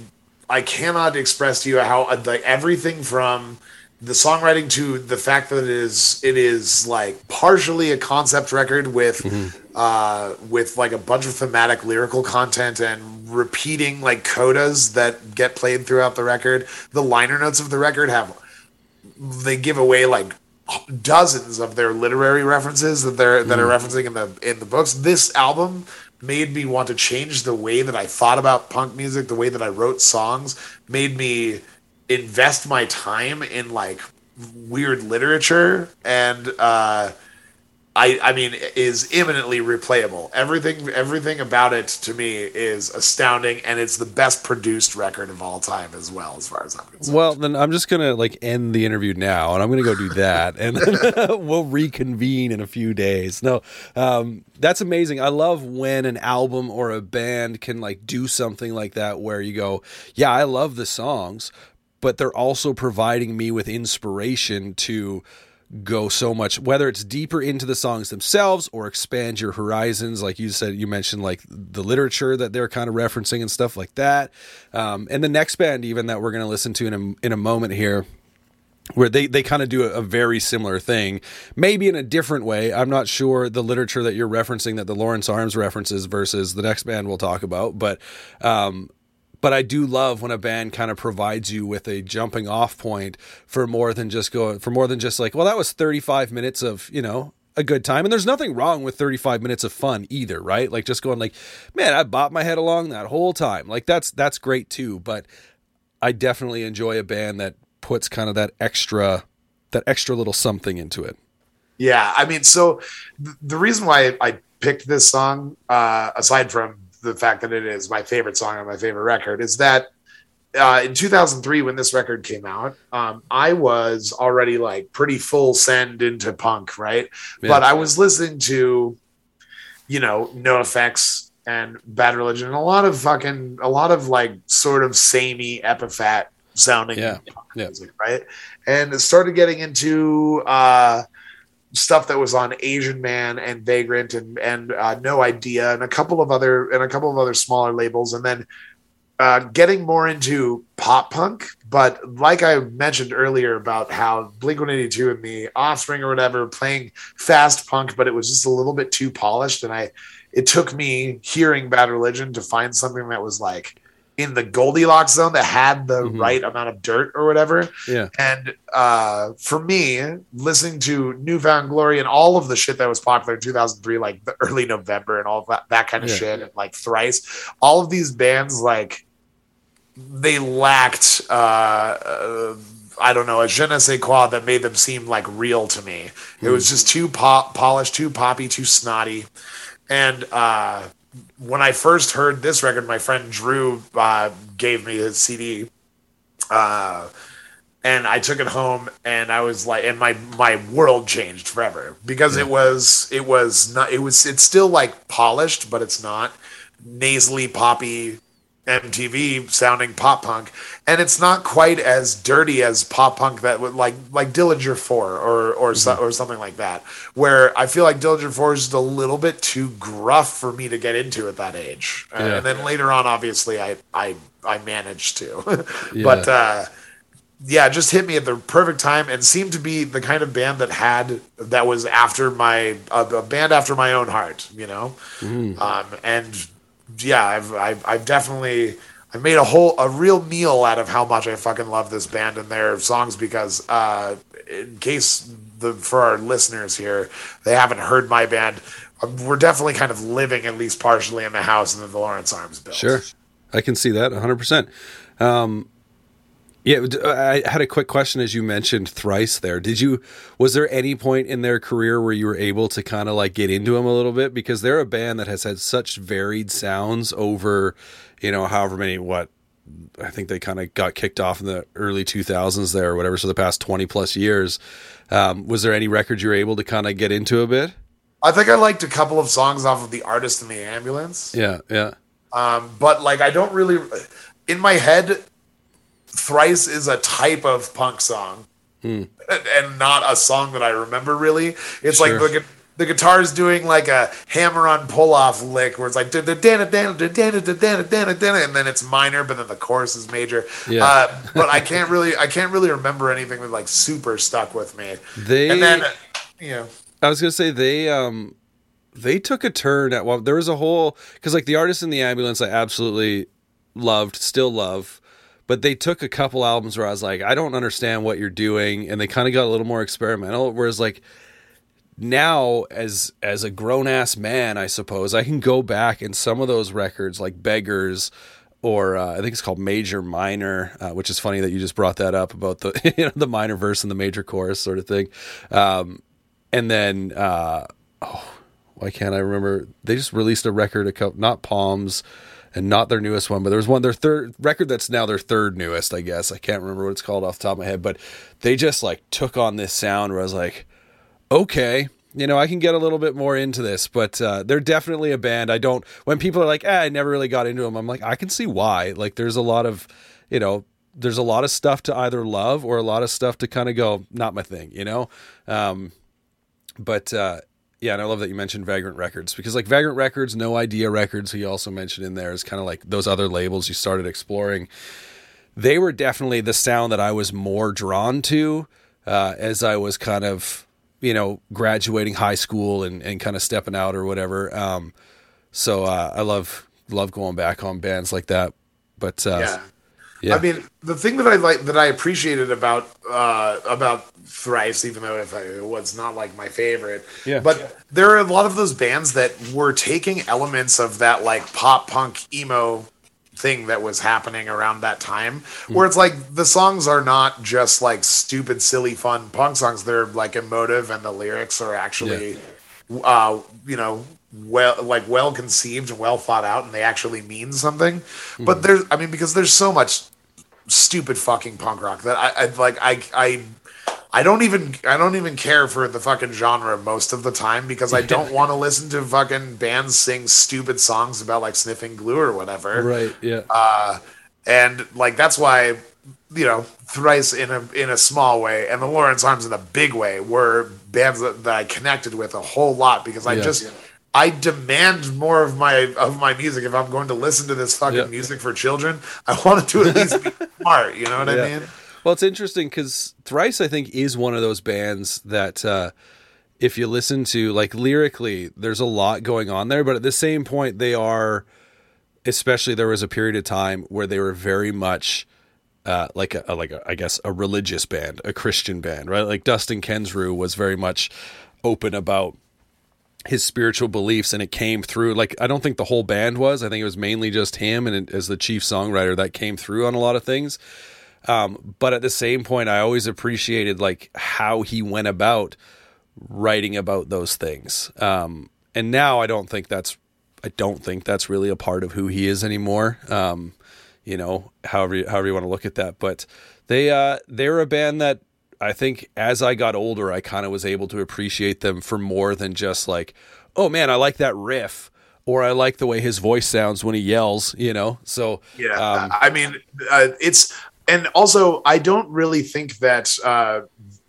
I cannot express to you how uh, like everything from the songwriting to the fact that it is it is like partially a concept record with uh with like a bunch of thematic lyrical content and repeating like codas that get played throughout the record. The liner notes of the record have they give away like dozens of their literary references that they're that are referencing in the in the books. This album made me want to change the way that I thought about punk music, the way that I wrote songs, made me invest my time in like weird literature and uh I, I mean is imminently replayable. Everything everything about it to me is astounding and it's the best produced record of all time as well as far as I'm concerned. Well, then I'm just gonna like end the interview now, and I'm gonna go do that, and *laughs* we'll reconvene in a few days. No, um, that's amazing. I love when an album or a band can like do something like that, where you go, "Yeah, I love the songs, but they're also providing me with inspiration to." go so much whether it's deeper into the songs themselves or expand your horizons like you said you mentioned like the literature that they're kind of referencing and stuff like that um, and the next band even that we're going to listen to in a, in a moment here where they, they kind of do a, a very similar thing, maybe in a different way. I'm not sure the literature that you're referencing that the Lawrence Arms references versus the next band we'll talk about, but um, but I do love when a band kind of provides you with a jumping off point for more than just going for more than just like, well, that was 35 minutes of, you know, a good time. And there's nothing wrong with 35 minutes of fun either, right? Like just going like, man, I bopped my head along that whole time. Like that's that's great too, but I definitely enjoy a band that puts kind of that extra that extra little something into it. Yeah, I mean, so th- the reason why I picked this song, uh, aside from the fact that it is my favorite song on my favorite record, is that uh, in 2003 when this record came out, um, I was already like pretty full send into punk, right? Yeah. But I was listening to, you know, NOFX and Bad Religion, and a lot of fucking, a lot of like sort of samey epitaph sounding Yeah, punk yeah. music, right? And it started getting into uh, stuff that was on Asian Man and Vagrant and and uh, No Idea and a couple of other and a couple of other smaller labels, and then uh, getting more into pop punk. But like I mentioned earlier about how Blink One Eighty Two and the Offspring or whatever playing fast punk, but it was just a little bit too polished, and I it took me hearing Bad Religion to find something that was like in the Goldilocks zone that had the Mhm. right amount of dirt or whatever. Yeah. And uh, for me, listening to New Found Glory and all of the shit that was popular in 2003, like the early November and all that, that kind of Yeah. shit, and like Thrice, all of these bands, like, they lacked, uh, uh, I don't know, a je ne sais quoi that made them seem like real to me. It was just too pop, polished, too poppy, too snotty. And uh, when I first heard this record, my friend Drew uh, gave me his CD. Uh, and I took it home and I was like and my my world changed forever because it was it was not it was it's still like polished but it's not nasally poppy MTV sounding pop punk and it's not quite as dirty as pop punk that would like like Dillinger 4 or or so, or something like that where I feel like Dillinger 4 is just a little bit too gruff for me to get into at that age Uh, Yeah. and then later on obviously I I I managed to *laughs* Yeah. but uh yeah, just hit me at the perfect time and seemed to be the kind of band that had that was after my a, a band after my own heart, you know. Um, and yeah, I've, I've I've definitely I've made a whole a real meal out of how much I fucking love this band and their songs because uh, in case the for our listeners here they haven't heard my band, uh, we're definitely kind of living at least partially in the house in the Lawrence Arms built. Sure, I can see that 100. percent Um, yeah, I had a quick question as you mentioned thrice there. Did you was there any point in their career where you were able to kind of like get into them a little bit because they're a band that has had such varied sounds over, you know, however many what I think they kind of got kicked off in the early 2000s there or whatever, so the past 20 plus years. Um, was there any record you were able to kind of get into a bit? I think I liked a couple of songs off of the Artist in the Ambulance. Yeah, yeah. Um, but like I don't really in my head Thrice is a type of punk song, mm. and not a song that I remember really. It's sure. like the the guitar is doing like a hammer on pull off lick where it's like and then it's minor but then the chorus is major yeah. uh, but i can't really i can't really remember anything that like super stuck with me they and then yeah, i was gonna say they um they took a turn at well there was a whole because like the artist in the ambulance i absolutely loved still love but they took a couple albums where I was like I don't understand what you're doing and they kind of got a little more experimental whereas like now as as a grown ass man I suppose I can go back and some of those records like Beggars or uh, I think it's called Major Minor, uh, which is funny that you just brought that up about the *laughs* you know, the minor verse and the major chorus sort of thing. Um, and then uh, oh, why can't I remember? They just released a record, a couple, not Palms, and not their newest one, but there was one their third record that's now their third newest, I guess. I can't remember what it's called off the top of my head, but they just like took on this sound where I was like, okay, you know, I can get a little bit more into this, but uh, they're definitely a band. I don't. When people are like, ah, I never really got into them, I'm like, I can see why. Like, there's a lot of, you know, there's a lot of stuff to either love or a lot of stuff to kind of go, not my thing, you know. Um, but uh, yeah, and I love that you mentioned Vagrant Records because like Vagrant Records, No Idea Records, who you also mentioned in there is kind of like those other labels you started exploring. They were definitely the sound that I was more drawn to uh, as I was kind of you know graduating high school and, and kind of stepping out or whatever. Um, so uh, I love love going back on bands like that. But uh, yeah. Yeah. I mean, the thing that I like that I appreciated about uh, about Thrice, even though if I, it was not like my favorite, Yeah. but there are a lot of those bands that were taking elements of that like pop punk emo thing that was happening around that time, where it's like the songs are not just like stupid, silly, fun punk songs; they're like emotive, and the lyrics are actually, uh, you know, well like well conceived and well thought out and they actually mean something. But there's i mean because there's so much stupid fucking punk rock that I, I like I I I don't even I don't even care for the fucking genre most of the time because I don't *laughs* want to listen to fucking bands sing stupid songs about like sniffing glue or whatever. right, yeah, Uh, and like that's why you know thrice in a in a small way and the Lawrence Arms in a big way were bands that, that I connected with a whole lot because I Yeah. just I demand more of my of my music if I'm going to listen to this fucking Yeah. music for children. I want it to at least be *laughs* smart. You know what I mean? Well, it's interesting because Thrice, I think, is one of those bands that uh, if you listen to, like lyrically, there's a lot going on there, but at the same point, they are, especially there was a period of time where they were very much. Uh, like a, like a, I guess a religious band, a Christian band, right? Like Dustin Kensrue was very much open about his spiritual beliefs, and it came through. Like I don't think the whole band was. I think it was mainly just him, and it, as the chief songwriter, that came through on a lot of things. Um, but at the same point, I always appreciated like how he went about writing about those things. Um, and now I don't think that's I don't think that's really a part of who he is anymore. Um, you know, however however you want to look at that, but they uh, they're a band that I think as I got older, I kind of was able to appreciate them for more than just like, oh man, I like that riff. Or I like the way his voice sounds when he yells, you know. So Yeah, um, I mean, uh, it's and also I don't really think that uh,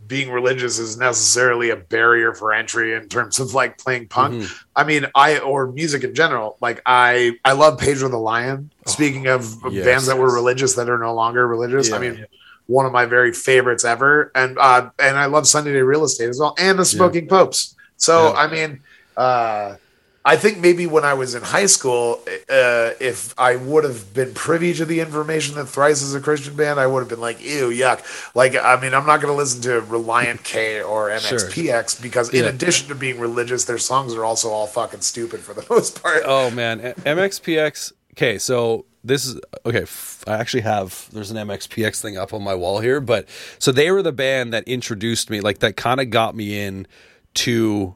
being religious is necessarily a barrier for entry in terms of like playing punk. Mm-hmm. I mean, I or music in general. Like I, I love Pedro the Lion. Speaking of Oh, yes. bands that were religious that are no longer religious, I Yeah. One of my very favorites ever, and uh, and I love Sunny Day Real Estate as well, and the Smoking Popes. So Yeah. I mean, uh, I think maybe when I was in high school, uh, if I would have been privy to the information that Thrice is a Christian band, I would have been like, ew, yuck. Like, I mean, I'm not going to listen to Relient K or *laughs* MXPX because, in Yeah. addition to being religious, their songs are also all fucking stupid for the *laughs* most part. Oh man, MXPX. Okay, so this is okay. f- I actually have there's an MXPX thing up on my wall here, but so they were the band that introduced me, like that kind of got me in to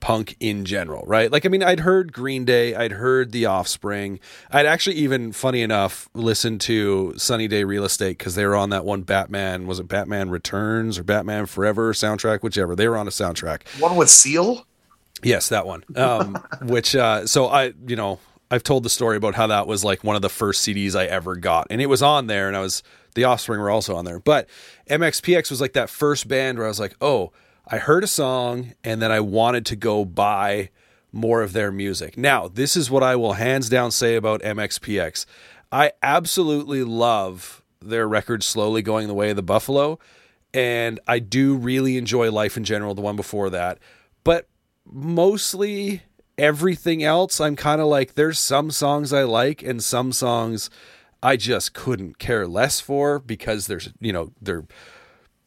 punk in general, right? Like I mean, I'd heard Green Day, I'd heard The Offspring, I'd actually even funny enough listened to Sunny Day Real Estate because they were on that one Batman was it Batman Returns or Batman Forever soundtrack, whichever they were on a soundtrack. One with Seal? Yes, that one. Um, *laughs* which uh, so I, you know, I've told the story about how that was like one of the first CDs I ever got, and it was on there, and I was the Offspring were also on there, but MXPX was like that first band where I was like, oh, I heard a song and then I wanted to go buy more of their music. Now, this is what I will hands down say about MXPX. I absolutely love their record Slowly Going the Way of the Buffalo. And I do really enjoy Life in General, the one before that. But mostly everything else, I'm kind of like, there's some songs I like and some songs I just couldn't care less for because there's, you know, they're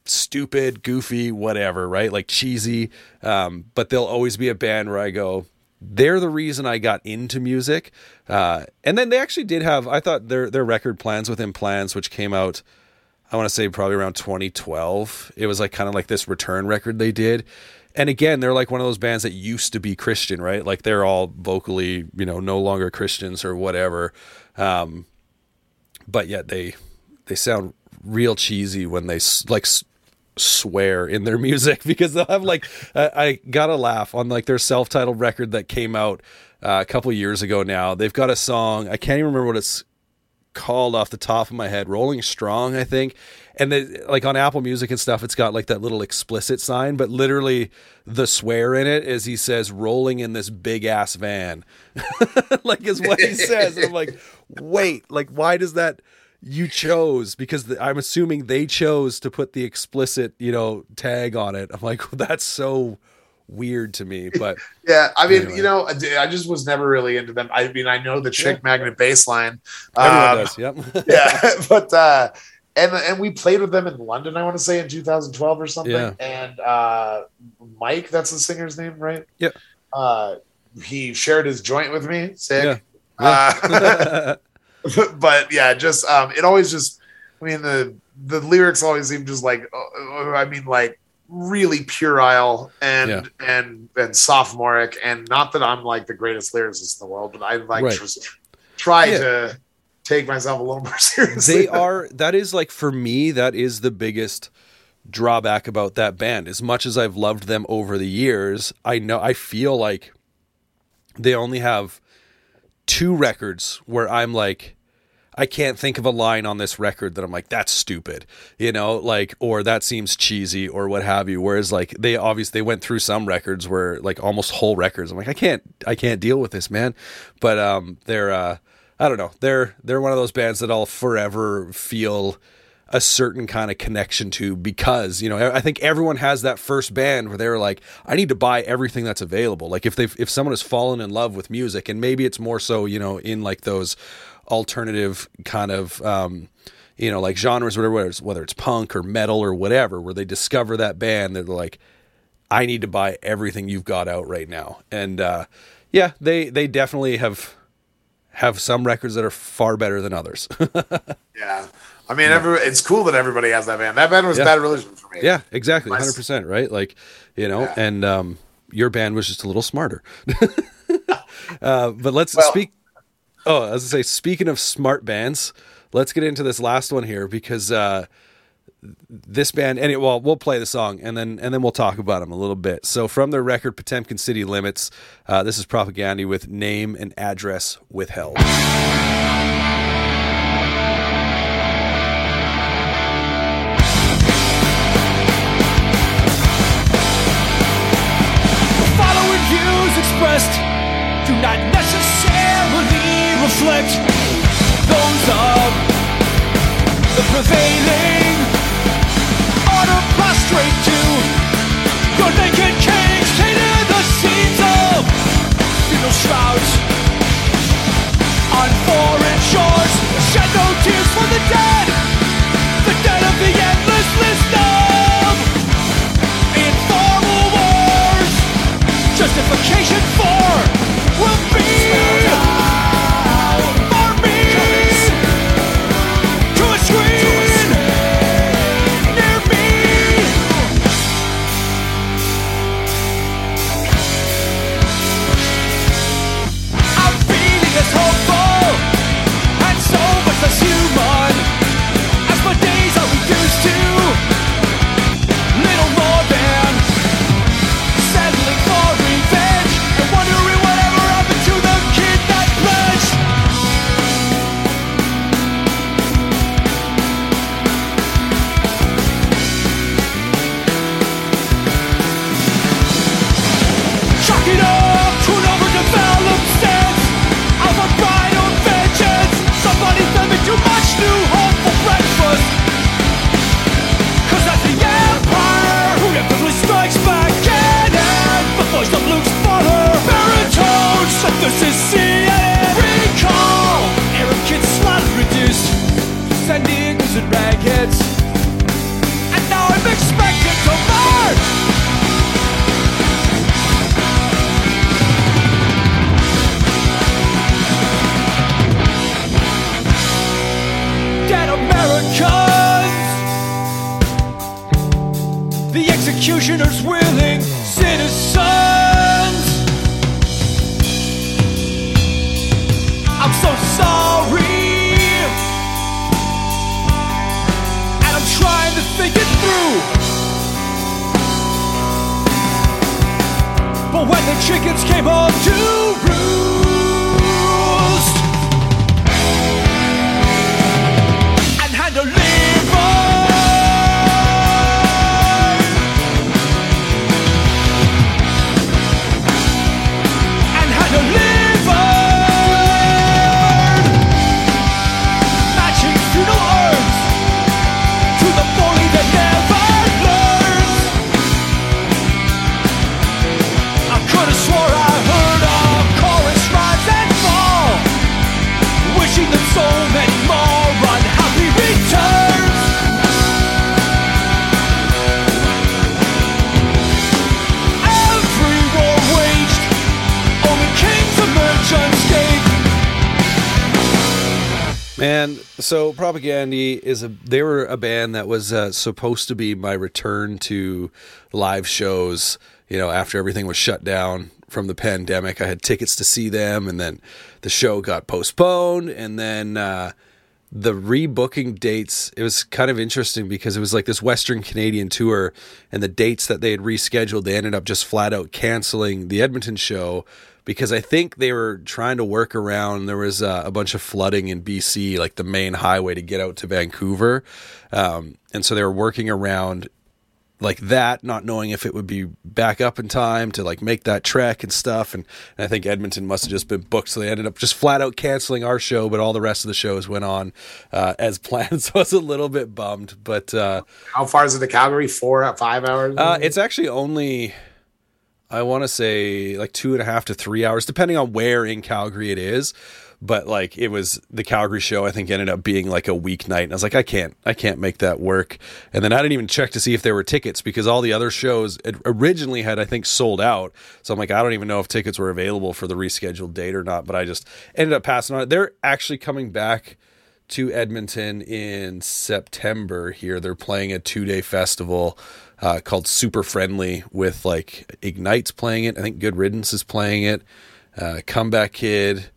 stupid, goofy, whatever, right? Like cheesy. Um, but there'll always be a band where I go, they're the reason I got into music. Uh, and then they actually did have, I thought their their record Plans Within Plans, which came out, I want to say probably around 2012. It was like kind of like this return record they did. And again, they're like one of those bands that used to be Christian, right? Like they're all vocally, you know, no longer Christians or whatever. Um, but yet they they sound real cheesy when they like swear in their *laughs* music because they'll have like I, I gotta laugh on like their self-titled record that came out uh, a couple years ago now. They've got a song I can't even remember what it's called off the top of my head. Rolling Strong, I think. And they, like on Apple Music and stuff, it's got like that little explicit sign, but literally the swear in it is he says rolling in this big ass van, *laughs* like is what he says. And I'm like, wait, like why does that? you chose because the, I'm assuming they chose to put the explicit, you know, tag on it. I'm like, *laughs* that's so weird to me. *laughs* But yeah, I mean, anyway. you know, I just was never really into them. I mean, I know the Chick yeah. Magnet baseline. Everyone um, does. Yep. *laughs* yeah, *laughs* but uh, and and we played with them in London. I want to say in 2012 or something. Yeah. And uh, Mike, that's the singer's name, right? Yeah. Uh, he shared his joint with me. Sick. Yeah. Uh, but yeah, just um, it always just. I mean the the lyrics always seem just like uh, I mean like really puerile and yeah. and and sophomoric and not that I'm like the greatest lyricist in the world, but I like right. just try yeah. to take myself a little *laughs* more seriously. They are that is like for me that is the biggest drawback about that band. As much as I've loved them over the years, I know I feel like they only have two records where I'm like, I can't think of a line on this record that I'm like, that's stupid, you know, like, or that seems cheesy or what have you. Whereas like they obviously they went through some records where like almost whole records. I'm like, I can't, I can't deal with this, man. But um, they're, uh, I don't know, they're they're one of those bands that I'll forever feel a certain kind of connection to because you know I think everyone has that first band where they're like I need to buy everything that's available like if they if someone has fallen in love with music and maybe it's more so you know in like those alternative kind of um, you know like genres whatever whether it's, whether it's punk or metal or whatever where they discover that band they're like I need to buy everything you've got out right now and uh, yeah they they definitely have have some records that are far better than others *laughs* yeah I mean, yeah. every, it's cool that everybody has that band. That band was yeah. bad religion for me. Yeah, exactly, hundred percent, right? Like, you know, yeah. and um, your band was just a little smarter. *laughs* uh, but let's well, speak. Oh, as I say, speaking of smart bands, let's get into this last one here because uh, this band. And it, well, we'll play the song and then and then we'll talk about them a little bit. So from their record Potemkin City Limits, uh, this is Propagandhi with name and address withheld. Following views expressed do not reflect those of the prevailing order prostrate to your naked kings tainted the scenes of funeral shrouds on foreign shores. Shed no tears for the dead the dead of the endless list of informal wars. justification Propagandhi is a they were a band that was uh, supposed to be my return to live shows, you know, after everything was shut down from the pandemic. I had tickets to see them and then the show got postponed and then uh the rebooking dates it was kind of interesting because it was like this western canadian tour and the dates that they had rescheduled they ended up just flat out canceling the edmonton show because i think they were trying to work around there was uh, a bunch of flooding in bc like the main highway to get out to vancouver um, and so they were working around like that, not knowing if it would be back up in time to like make that trek and stuff. And, and I think Edmonton must have just been booked, so they ended up just flat out canceling our show, but all the rest of the shows went on uh, as *laughs* planned. So I was a little bit bummed, but uh, How far is it to Calgary? Four, five hours? uh, it's actually only. I want to say like two and a half to three hours, depending on where in Calgary it is. But like it was the Calgary show, I think ended up being like a weeknight. And I was like, I can't, I can't make that work. And then I didn't even check to see if there were tickets because all the other shows originally had, I think, sold out. So I'm like, I don't even know if tickets were available for the rescheduled date or not. But I just ended up passing on it. They're actually coming back to Edmonton in September here. They're playing a two day festival uh, called Super Friendly with like Ignite's playing it. I think Good Riddance is playing it. Uh, Comeback Kid.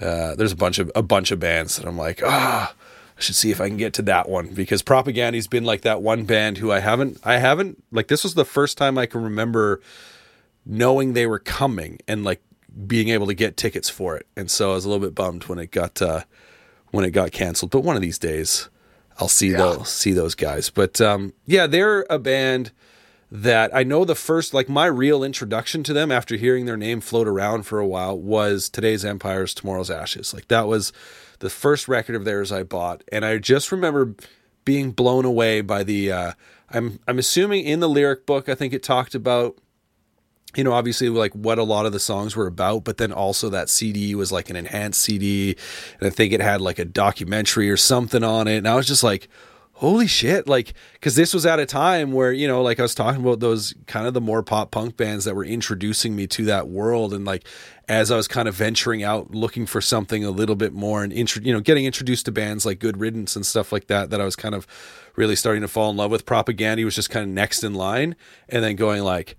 Uh, there's a bunch of a bunch of bands that I'm like, ah, I should see if I can get to that one because Propagandhi's been like that one band who I haven't I haven't like this was the first time I can remember knowing they were coming and like being able to get tickets for it. And so I was a little bit bummed when it got uh, when it got canceled. But one of these days, I'll see Yeah. those see those guys. But um, yeah, they're a band that I know the first like my real introduction to them after hearing their name float around for a while was Today's Empires, Tomorrow's Ashes. Like that was the first record of theirs I bought, and I just remember being blown away by the. Uh, I'm I'm assuming in the lyric book, I think it talked about you know, obviously like what a lot of the songs were about, but then also that CD was like an enhanced CD. And I think it had like a documentary or something on it. And I was just like, holy shit. Like, cause this was at a time where, you know, like I was talking about those kind of the more pop punk bands that were introducing me to that world. And like, as I was kind of venturing out looking for something a little bit more and, intro, you know, getting introduced to bands like Good Riddance and stuff like that, that I was kind of really starting to fall in love with. Propagandhi was just kind of next in line. And then going like,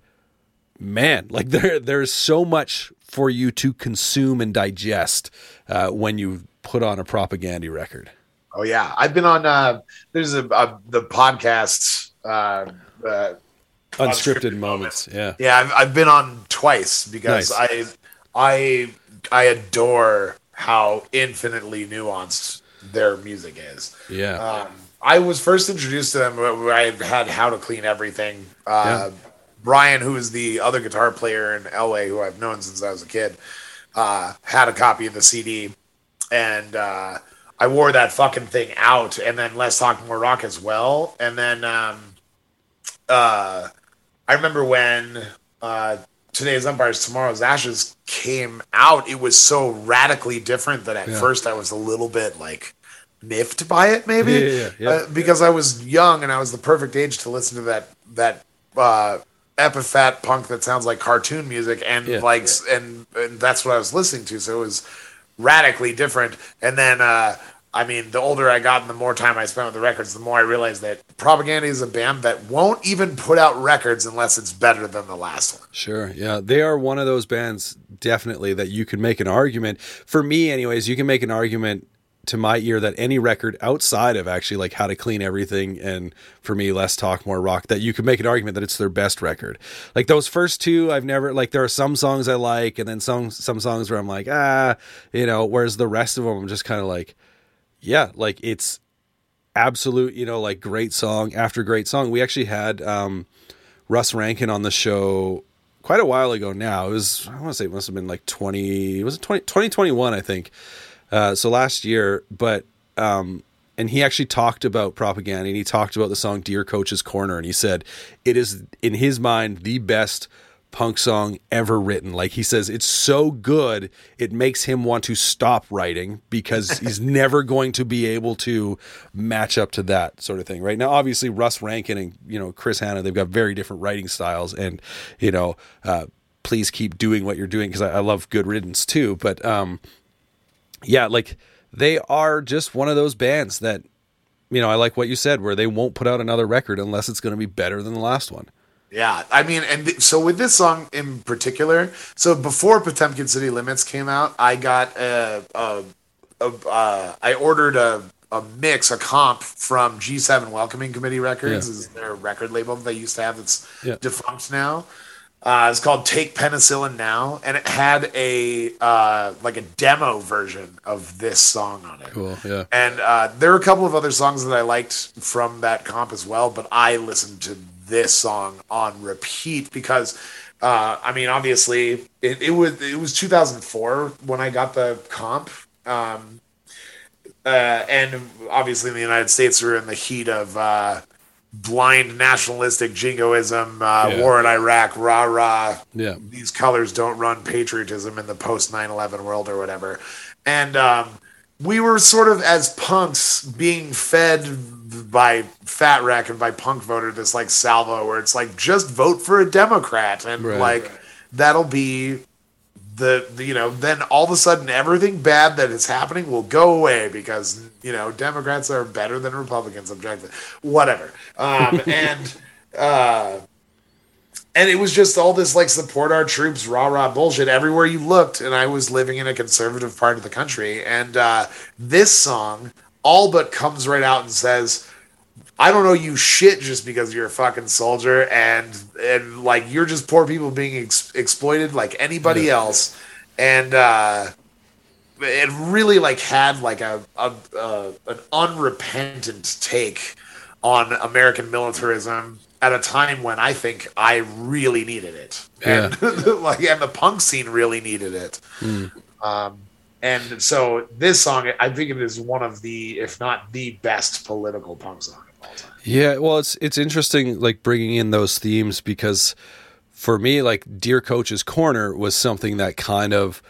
man, like *laughs* there there's so much for you to consume and digest uh, when you put on a Propagandhi record. Oh yeah, I've been on. Uh, there's a, a the podcast. Uh, uh, Unscripted moments, yeah. yeah, I've, I've been on twice because Nice. I, I, I adore how infinitely nuanced their music is. Yeah. Um, I was first introduced to them where I had How to Clean Everything. Uh, Brian, who is the other guitar player in LA, who I've known since I was a kid, uh, had a copy of the CD, and uh, I wore that fucking thing out. And then Less Talk More Rock as well. And then um, uh, I remember when uh, Today's Empires, Tomorrow's Ashes came out, it was so radically different that at Yeah. first I was a little bit like miffed by it, maybe Yeah, yeah. Uh, because I was young and I was the perfect age to listen to that that uh, Epitaph punk that sounds like cartoon music and Yeah. like and and that's what I was listening to. So it was radically different. And then uh, I mean, the older I got and the more time I spent with the records, the more I realized that Propagandhi is a band that won't even put out records unless it's better than the last one. Sure. Yeah. They are one of those bands, definitely, that you can make an argument. For me, anyways, you can make an argument to my ear that any record outside of actually like how to clean everything and for me less talk more rock that you could make an argument that it's their best record. Like those first two i've never like there are some songs i like and then some some songs where i'm like ah you know whereas the rest of them i'm just kind of like yeah like it's absolute you know like great song after great song. We actually had um russ rankin on the show quite a while ago now. It was i want to say it must have been like 20 was it 20, 2021 i think uh, so last year, but um, and he actually talked about Propagandhi and he talked about the song Dear Coach's Corner and he said it is in his mind the best punk song ever written. Like he says it's so good it makes him want to stop writing because *laughs* he's never going to be able to match up to that sort of thing. Right now obviously Russ Rankin and you know Chris Hannah they've got very different writing styles and you know uh, please keep doing what you're doing because I, I love good riddance too but um yeah, like they are just one of those bands that, you know, I like what you said, where they won't put out another record unless it's going to be better than the last one. Yeah, I mean, and th- so with this song in particular, so before Potemkin City Limits came out, I got a, a, a uh, I ordered a a mix, a comp from G7 Welcoming Committee Records, Yeah. is their record label that they used to have that's Yeah. defunct now. Uh, it's called Take Penicillin Now, and it had a uh, like a demo version of this song on it. Cool. Yeah. And uh, there are a couple of other songs that I liked from that comp as well, but I listened to this song on repeat because, uh, I mean, obviously it, it was it was 2004 when I got the comp, um, uh, and obviously in the United States we're in the heat of uh, blind nationalistic jingoism, uh, Yeah. war in Iraq, rah rah Yeah. these colors don't run patriotism in the post 9-11 world or whatever and um, we were sort of as punks being fed by fat wreck and by punk voter this like salvo where it's like just vote for a democrat and Right. like that'll be the, the you know then all of a sudden everything bad that is happening will go away because you know democrats are better than republicans objectively. Whatever. Um, *laughs* and uh and it was just all this like support our troops rah rah bullshit everywhere you looked. And i was living in a conservative part of the country. And uh, this song all but comes right out and says i don't know you shit just because you're a fucking soldier and and like you're just poor people being ex- exploited like anybody else. And uh it really like had like a, a, a an unrepentant take on American militarism at a time when I think I really needed it, and *laughs* like and the punk scene really needed it. Um, and so this song, I think it is one of the, if not the best political punk song. of all time. Yeah, well, it's it's interesting like bringing in those themes because for me, like Dear Coach's Corner was something that kind of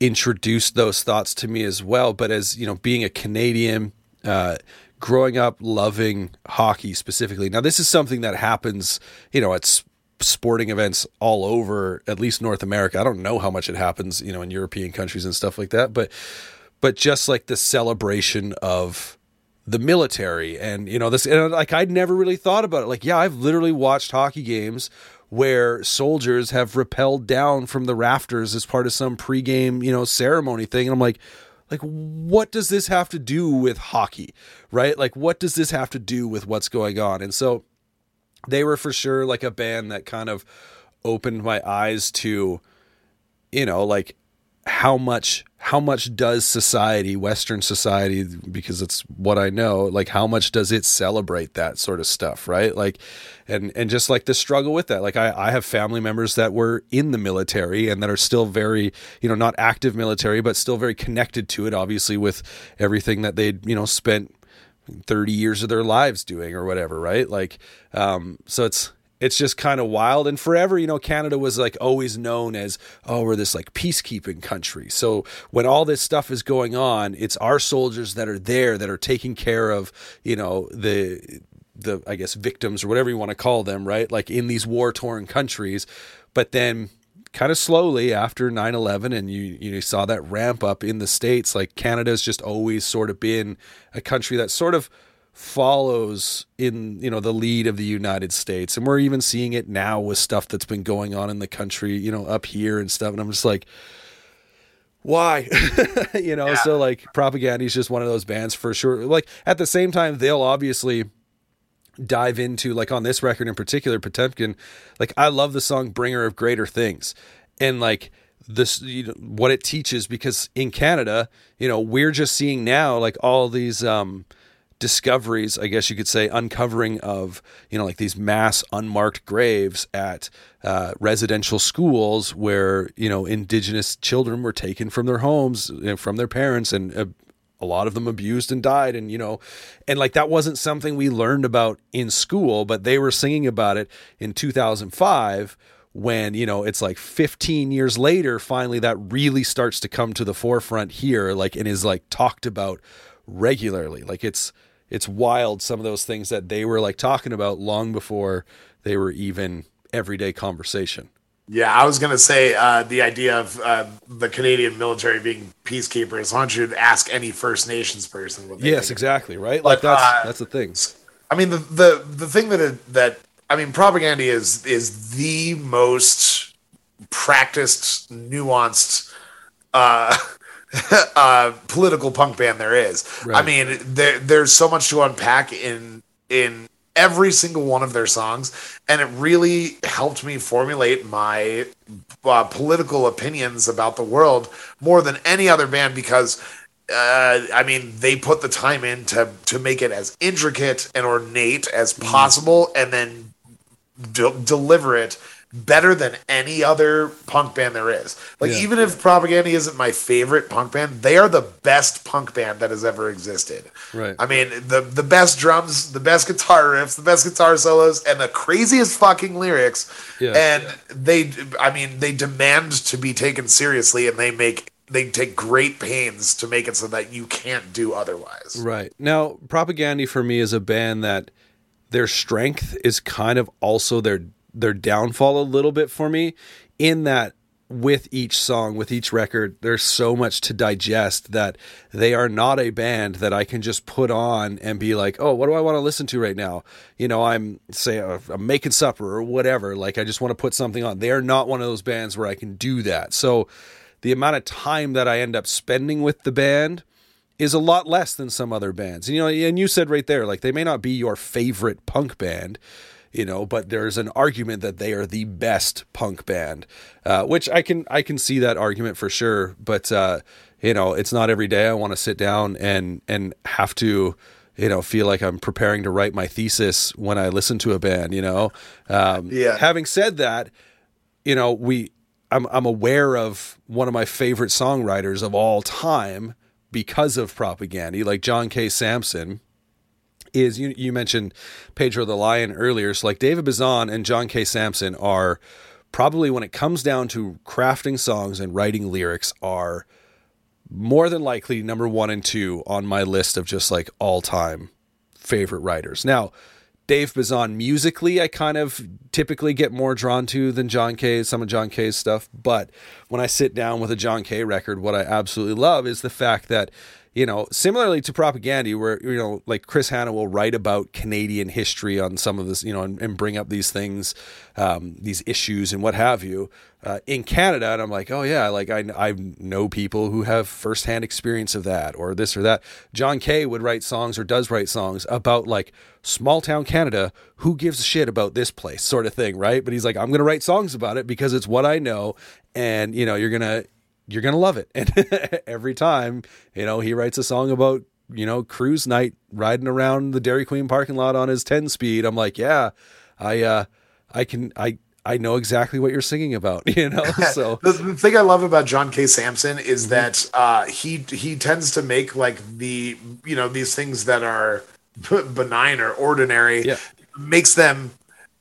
introduced those thoughts to me as well. But as you know, being a Canadian, uh, growing up loving hockey specifically. Now, this is something that happens, you know, at sporting events all over, at least North America. I don't know how much it happens, you know, in European countries and stuff like that, but but just like the celebration of the military and you know this and uh, like I'd never really thought about it. Like yeah I've literally watched hockey games where soldiers have rappelled down from the rafters as part of some pregame you know ceremony thing. And I'm like like what does this have to do with hockey right? Like what does this have to do with what's going on? And so they were for sure like a band that kind of opened my eyes to you know like how much how much does society western society because it's what i know like how much does it celebrate that sort of stuff right? Like and and just like the struggle with that. Like i i have family members that were in the military and that are still very you know not active military but still very connected to it obviously with everything that they'd you know spent 30 years of their lives doing or whatever right? Like um so it's it's just kind of wild. And forever you know canada was like always known as oh we're this like peacekeeping country. So when all this stuff is going on it's our soldiers that are there that are taking care of you know the the i guess victims or whatever you want to call them right? Like in these war torn countries. But then kind of slowly after 9-11 and you you saw that ramp up in the states like canada's just always sort of been a country that sort of follows in you know the lead of the united states. And we're even seeing it now with stuff that's been going on in the country you know up here and stuff. And i'm just like why? *laughs* You know yeah. so like Propagandhi is just one of those bands for sure. Like at the same time they'll obviously dive into like on this record in particular potemkin like i love the song bringer of greater things. And like this you know, what it teaches because in canada you know we're just seeing now like all these um discoveries, I guess you could say, uncovering of you know like these mass unmarked graves at uh, residential schools where you know indigenous children were taken from their homes, you know, from their parents, and uh, a lot of them abused and died, and you know, and like that wasn't something we learned about in school, but they were singing about it in 2005 when you know it's like 15 years later finally that really starts to come to the forefront here like and is like talked about regularly. Like it's it's wild some of those things that they were like talking about long before they were even everyday conversation. Yeah, I was gonna say uh, the idea of uh, the Canadian military being peacekeepers. Why don't you ask any First Nations person? What yes, exactly. Right. Like that's uh, that's the thing. I mean, the the the thing that it, that I mean, Propagandhi is is the most practiced, nuanced *laughs* uh, political punk band there is. Right. I mean, there, there's so much to unpack in in every single one of their songs, and it really helped me formulate my uh, political opinions about the world more than any other band because. Uh, I mean, they put the time in to to make it as intricate and ornate as mm. possible, mm. and then de- deliver it better than any other punk band there is. Like yeah. even if Propagandhi isn't my favorite punk band, they are the best punk band that has ever existed. Right. I mean, the the best drums, the best guitar riffs, the best guitar solos, and the craziest fucking lyrics. Yeah. And they, I mean, they demand to be taken seriously, and they make they take great pains to make it so that you can't do otherwise. Right. Now, Propagandhi for me is a band that their strength is kind of also their their downfall a little bit for me in that with each song, with each record, there's so much to digest that they are not a band that I can just put on and be like, oh, what do I want to listen to right now? You know, I'm say uh, I'm making supper or whatever. Like I just want to put something on. They are not one of those bands where I can do that. So the amount of time that I end up spending with the band is a lot less than some other bands. You know, and you said right there, like they may not be your favorite punk band you know, but there's an argument that they are the best punk band, uh, which I can I can see that argument for sure. But uh, you know, it's not every day I want to sit down and and have to you know feel like I'm preparing to write my thesis when I listen to a band. You know, um, yeah. Having said that, you know we I'm I'm aware of one of my favorite songwriters of all time because of Propagandhi, like John K. Samson is you, you mentioned Pedro the Lion earlier. So like David Bazan and John K. Samson are probably when it comes down to crafting songs and writing lyrics are more than likely number one and two on my list of just like all time favorite writers. Now, Dave Bazan musically, I kind of typically get more drawn to than John K. Some of John K's stuff, but when I sit down with a John K. record, what I absolutely love is the fact that you know, similarly to Propagandhi, where you know, like Chris Hannah will write about Canadian history on some of this, you know, and, and bring up these things, um, these issues and what have you. Uh, in Canada, and I'm like, oh yeah, like I I know people who have firsthand experience of that or this or that. John K. would write songs or does write songs about like small town Canada. Who gives a shit about this place, sort of thing, right? But he's like, I'm gonna write songs about it because it's what I know, and you know, you're gonna you're gonna love it. *laughs* And every time, you know, he writes a song about you know cruise night riding around the Dairy Queen parking lot on his 10 speed. I'm like, yeah, I uh, I can I I know exactly what you're singing about, *laughs* you know. *laughs* So the, thing I love about John K. Samson is mm-hmm. that uh, he he tends to make like the you know these things that are benign or ordinary yeah. makes them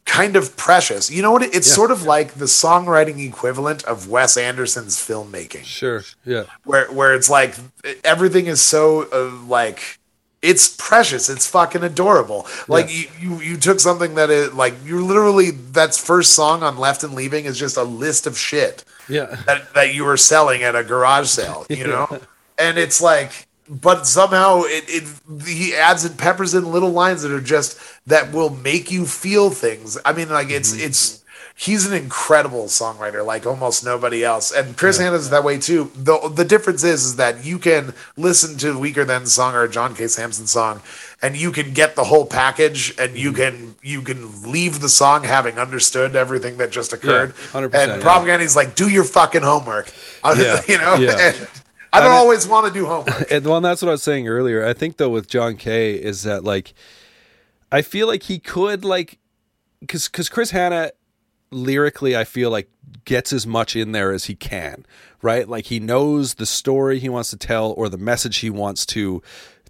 kind of precious. You know what? It's yeah. sort of like the songwriting equivalent of Wes Anderson's filmmaking. Sure. Yeah. Where where it's like everything is so uh, like it's precious. It's fucking adorable. Like you, you, you took something that is like you literally that's first song on Left and Leaving is just a list of shit Yeah. that, that you were selling at a garage sale, *laughs* you know? And it's like, but somehow it, it he adds and peppers in little lines that are just that will make you feel things. I mean, like it's mm-hmm. it's he's an incredible songwriter, like almost nobody else. And Chris Hannah's that way too. The the difference is is that you can listen to Weakerthans song or John K. Samson song and you can get the whole package and you mm-hmm. can you can leave the song having understood everything that just occurred. 100%, and yeah. Propagandhi's like, do your fucking homework. *laughs* Yeah, you know? yeah. *laughs* And I don't I always want to do homework. *laughs* And well, that's what I was saying earlier. I think though with John K. is that like, I feel like he could like, because because Chris Hannah lyrically, I feel like gets as much in there as he can, right? Like he knows the story he wants to tell or the message he wants to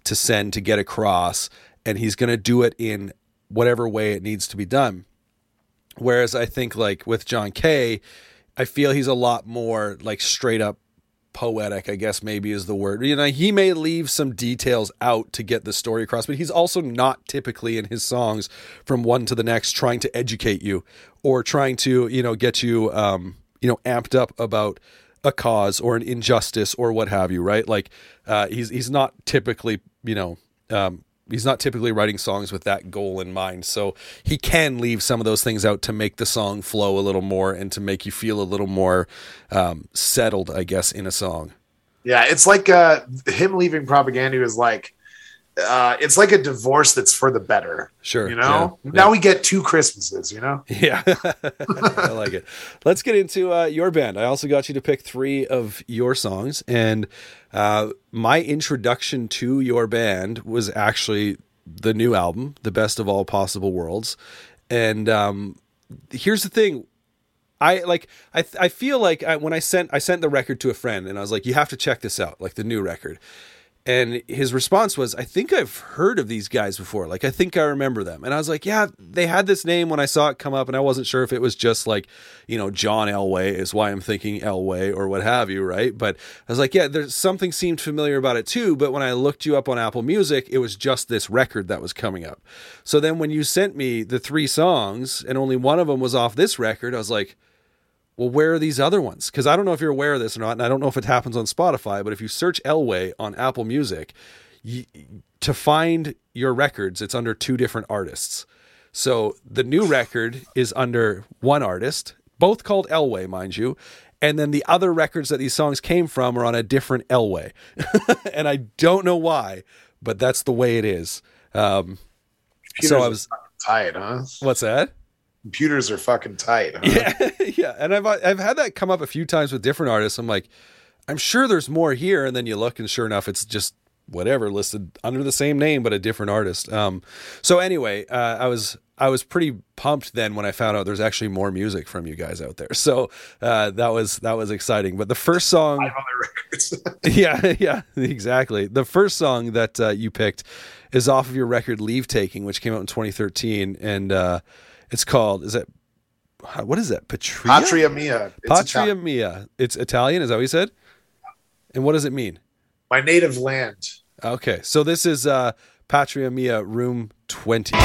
to send to get across, and he's going to do it in whatever way it needs to be done. Whereas I think like with John K., I feel he's a lot more like straight up poetic, I guess maybe is the word. You know, he may leave some details out to get the story across, but he's also not typically in his songs from one to the next trying to educate you or trying to, you know, get you um, you know, amped up about a cause or an injustice or what have you, right? Like uh he's he's not typically, you know, um he's not typically writing songs with that goal in mind. So he can leave some of those things out to make the song flow a little more and to make you feel a little more um, settled, I guess, in a song. Yeah, it's like uh, him leaving Propagandhi is like uh, it's like a divorce that's for the better. Sure. You know? Yeah. Now we get two Christmases, you know? *laughs* Yeah, I like it. Let's get into uh, your band. I also got you to pick three of your songs, and uh, my introduction to your band was actually the new album, "The Best of All Possible Worlds." And um, here's the thing: I like I I feel like I, when I sent I sent the record to a friend, and I was like, "You have to check this out, like the new record." And his response was, I think I've heard of these guys before. Like, I think I remember them. And I was like, yeah, they had this name when I saw it come up, and I wasn't sure if it was just like, you know, John Elway is why I'm thinking Elway or what have you, right? But I was like, yeah, there's something seemed familiar about it too. But when I looked you up on Apple Music, it was just this record that was coming up. So then when you sent me the three songs and only one of them was off this record, I was like, well, where are these other ones? Because I don't know if you're aware of this or not, and I don't know if it happens on Spotify, but if you search Elway on Apple Music, you, to find your records, it's under two different artists. So the new record is under one artist, both called Elway, mind you. And then the other records that these songs came from are on a different Elway. *laughs* and I don't know why, but that's the way it is. Um, so I was, tired, huh? what's that? Computers are fucking tight. Huh? Yeah, *laughs* yeah, and I've I've had that come up a few times with different artists. I'm like, I'm sure there's more here, and then you look, and sure enough, it's just whatever listed under the same name but a different artist. Um, so anyway, uh, I was I was pretty pumped then when I found out there's actually more music from you guys out there. So uh, that was that was exciting. But the first song, On the records. *laughs* *laughs* yeah, yeah, exactly. The first song that uh, you picked is off of your record "Leave Taking," which came out in 2013, and uh, it's called is it what is that? Patria. Patria Mia. It's Patria Italian. Mia. It's Italian. Is that what you said? And what does it mean? My native land. Okay, so this is uh, Patria Mia, room 20.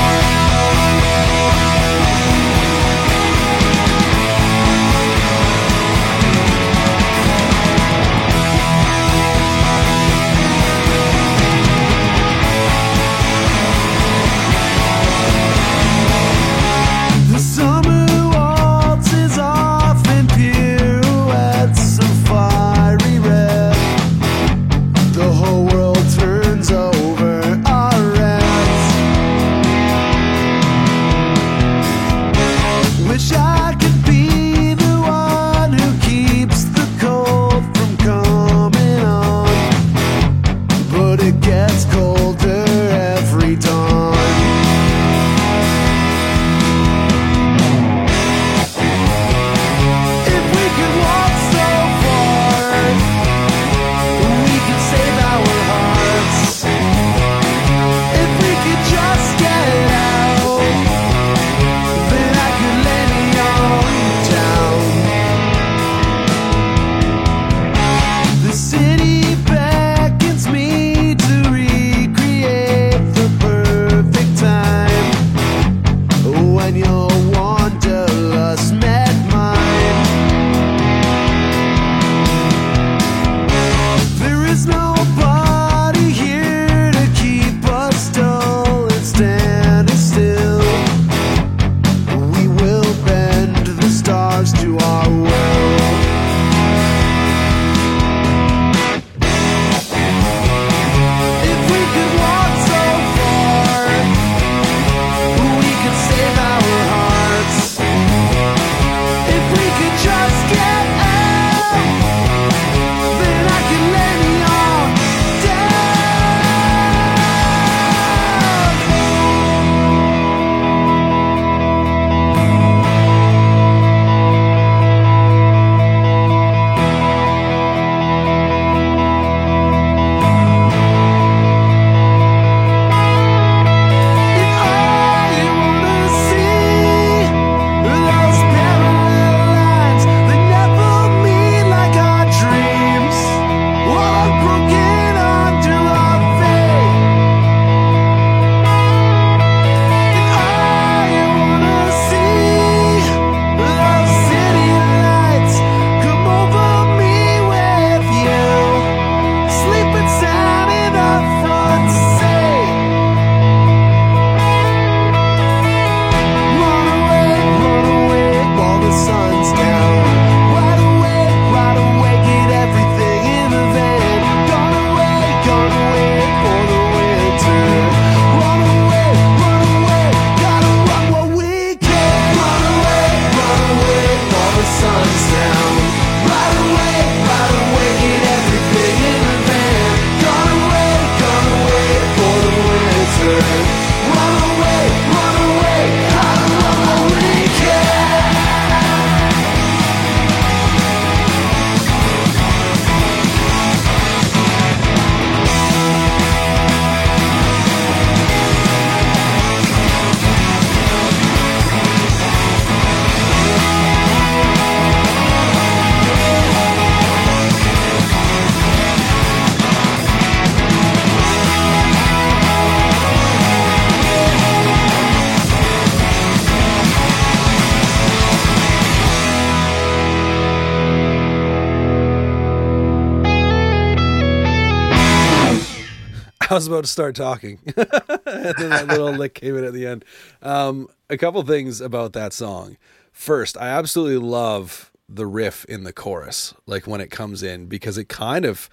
Was about to start talking, *laughs* and then that little lick came in at the end. Um, a couple things about that song. First, I absolutely love the riff in the chorus, like when it comes in, because it kind of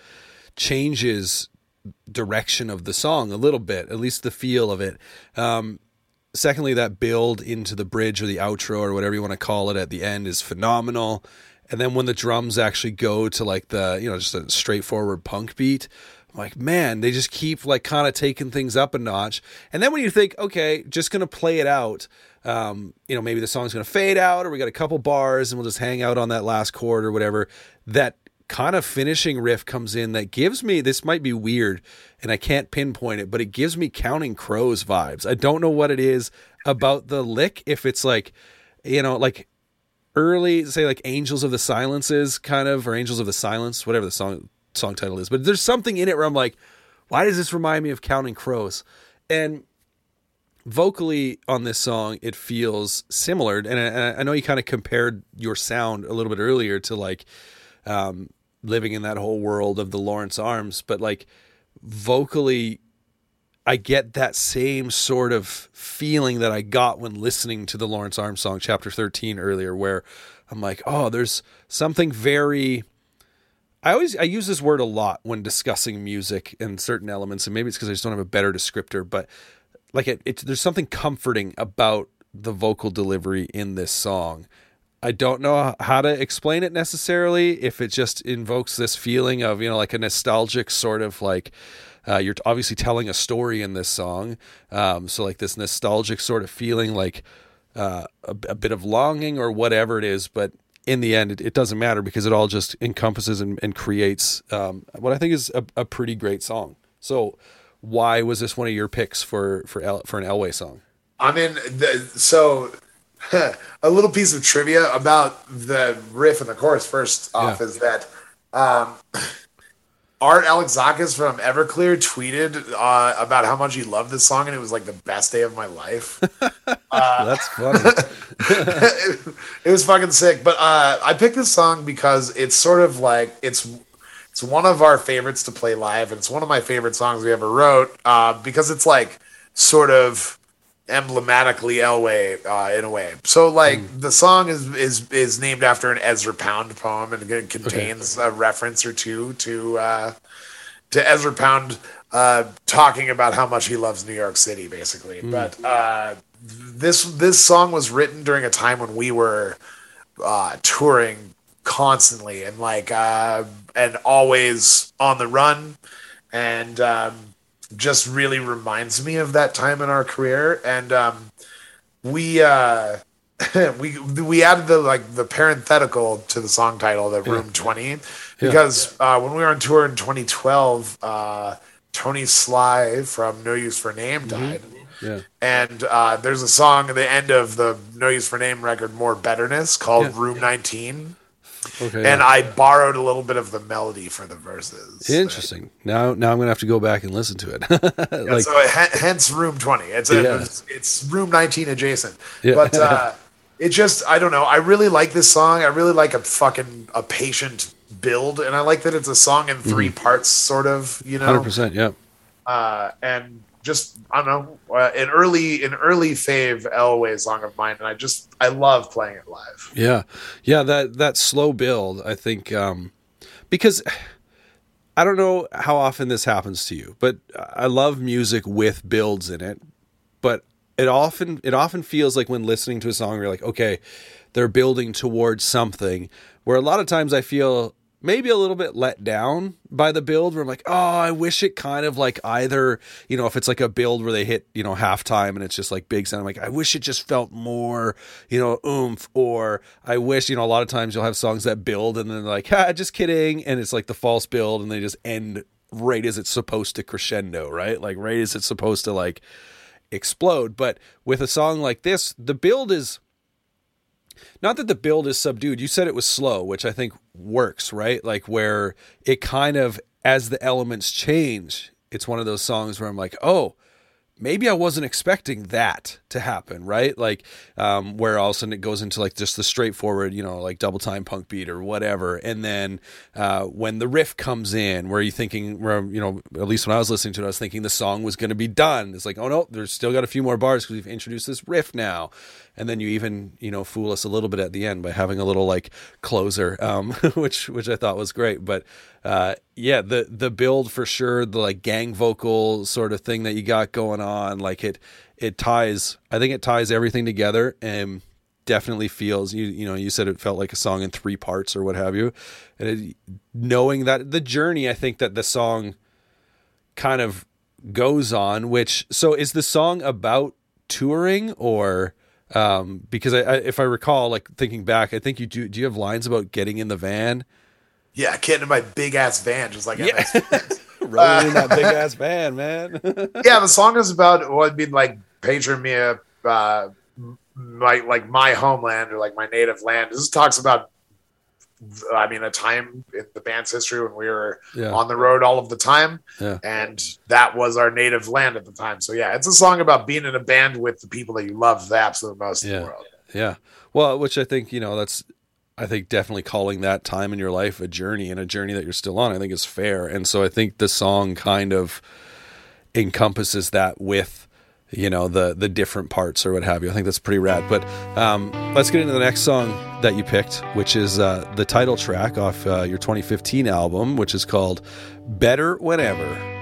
changes direction of the song a little bit, at least the feel of it. Um, secondly, that build into the bridge or the outro or whatever you want to call it at the end is phenomenal. And then when the drums actually go to like the, you know, just a straightforward punk beat, Like, man, they just keep like kind of taking things up a notch. And then when you think, okay, just to play it out, um, you know, maybe the song's to fade out or we got a couple bars and we'll just hang out on that last chord or whatever. That kind of finishing riff comes in that gives me this might be weird and I can't pinpoint it, but it gives me counting crows vibes. I don't know what it is about the lick if it's like you know like early say like Angels of the Silences kind of or Angels of the Silence, whatever the song song title is. But there's something in it where I'm like, why does this remind me of Counting Crows? And vocally on this song, it feels similar. And I, I know you kind of compared your sound a little bit earlier to like um, living in that whole world of the Lawrence Arms, but like vocally, I get that same sort of feeling that I got when listening to the Lawrence Arms song, Chapter 13, earlier, where I'm like, oh, there's something very. I always I use this word a lot when discussing music and certain elements, and maybe it's because I just don't have a better descriptor, but like it, it's there's something comforting about the vocal delivery in this song. I don't know how to explain it necessarily. If it just invokes this feeling of you know like a nostalgic sort of like uh, you're obviously telling a story in this song, um, so like this nostalgic sort of feeling, like uh, a, a bit of longing or whatever it is. But in the end, it, it doesn't matter because it all just encompasses and, and creates um, what I think is a, a pretty great song. So, why was this one of your picks for for El, for an Elway song? I mean, the, so *laughs* a little piece of trivia about the riff and the chorus. First off, Yeah. is that um, Art Alexakis from Everclear tweeted uh, about how much he loved this song, and it was like the best day of my life. *laughs* That's funny. it, *laughs* it was fucking sick. But uh, I picked this song because it's sort of like it's it's one of our favorites to play live, and it's one of my favorite songs we ever wrote uh, because it's like sort of emblematically Elway uh, in a way. So like the song is is is named after an Ezra Pound poem, and it contains a reference or two to uh, to Ezra Pound uh, talking about how much he loves New York City, basically. But uh, this this song was written during a time when we were uh, touring constantly and like uh, and always on the run, and um, just really reminds me of that time in our career. And um, we uh, *laughs* we we added the like the parenthetical to the song title, the Room Twenty, because uh, when we were on tour in 2012, uh, Tony Sly from No Use for Name died. Yeah. And uh, there's a song at the end of the No Use for Name record, More Betterness, called Yeah. Room 19. Okay. And yeah. I borrowed a little bit of the melody for the verses. Interesting. Now, now I'm gonna have to go back and listen to it. *laughs* Like, so h- hence room 20 it's a, Yeah. it's, it's room 19 adjacent Yeah. but uh *laughs* it just i don't know i really like this song i really like a fucking a patient build and i like that it's a song in 3 parts sort of you know hundred percent. Yeah. uh and just i don't know uh, an early an early fave elway song of mine and i just i love playing it live Yeah, yeah. That that slow build, I think, um, because I don't know how often this happens to you, but I love music with builds in it. But it often it often feels like when listening to a song, you're like, okay, they're building towards something. Where a lot of times I feel maybe a little bit let down by the build where I'm like, oh, I wish it kind of like either, you know, if it's like a build where they hit, you know, halftime and it's just like big sound, I'm like, I wish it just felt more, you know, oomph. Or I wish, you know, a lot of times you'll have songs that build and then they're like, ha, just kidding. And it's like the false build and they just end right as it's supposed to crescendo, right? Like right as it's supposed to like explode. But with a song like this, the build is not that the build is subdued. You said it was slow, which I think works, right? Like where it kind of as the elements change, it's one of those songs where I'm like, "Oh, maybe I wasn't expecting that to happen, right? Like, um, where all of a sudden it goes into like just the straightforward, you know, like double time punk beat or whatever. And then uh, when the riff comes in, where you thinking, where, you know, at least when I was listening to it, I was thinking the song was going to be done. It's like, oh no, there's still got a few more bars because we've introduced this riff now. And then you even, you know, fool us a little bit at the end by having a little like closer, um, *laughs* which which I thought was great. But uh, yeah, the the build for sure, the like gang vocal sort of thing that you got going on, like it it ties. I think it ties everything together and definitely feels you you know you said it felt like a song in three parts or what have you, and it, knowing that the journey, I think that the song kind of goes on. Which so is the song about touring or? um because I, I if i recall like thinking back i think you do do you have lines about getting in the van yeah getting in my big ass van just like Yeah. *laughs* Rolling in that big ass van man *laughs* yeah, the song is about what would be like Patria Mia, uh, my like my homeland or like my native land. This talks about, I mean, a time in the band's history when we were Yeah. on the road all of the time, Yeah. and that was our native land at the time. So yeah, it's a song about being in a band with the people that you love the absolute most in Yeah. the world. Yeah. Well, which I think, you know, that's I think definitely calling that time in your life a journey and a journey that you're still on, I think is fair. And so I think the song kind of encompasses that with, you know, the the different parts or what have you. I think that's pretty rad. But um, let's get into the next song that you picked, which is uh, the title track off uh, your 2015 album, which is called Better Whenever.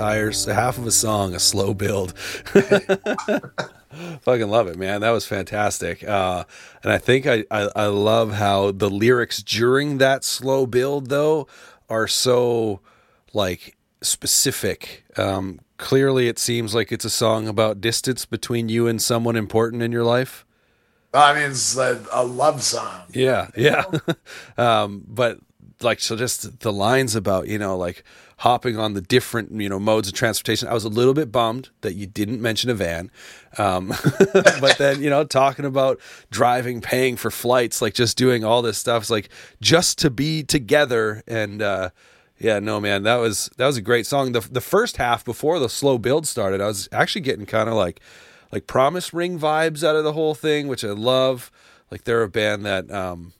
Entire half of a song a slow build. *laughs* Fucking love it, man. That was fantastic. Uh, and I think I, I, I love how the lyrics during that slow build though are so like specific. Um, clearly, it seems like it's a song about distance between you and someone important in your life. I mean, it's a, a love song. Yeah, yeah. *laughs* um, but like, so just the lines about you know like hopping on the different you know modes of transportation. I was a little bit bummed that you didn't mention a van, um, *laughs* but then you know talking about driving, paying for flights, like just doing all this stuff. It's like just to be together and. uh yeah, no, man, that was that was a great song. The the first half before the slow build started, I was actually getting kind of like like Promise Ring vibes out of the whole thing, which I love. Like they're a band that um,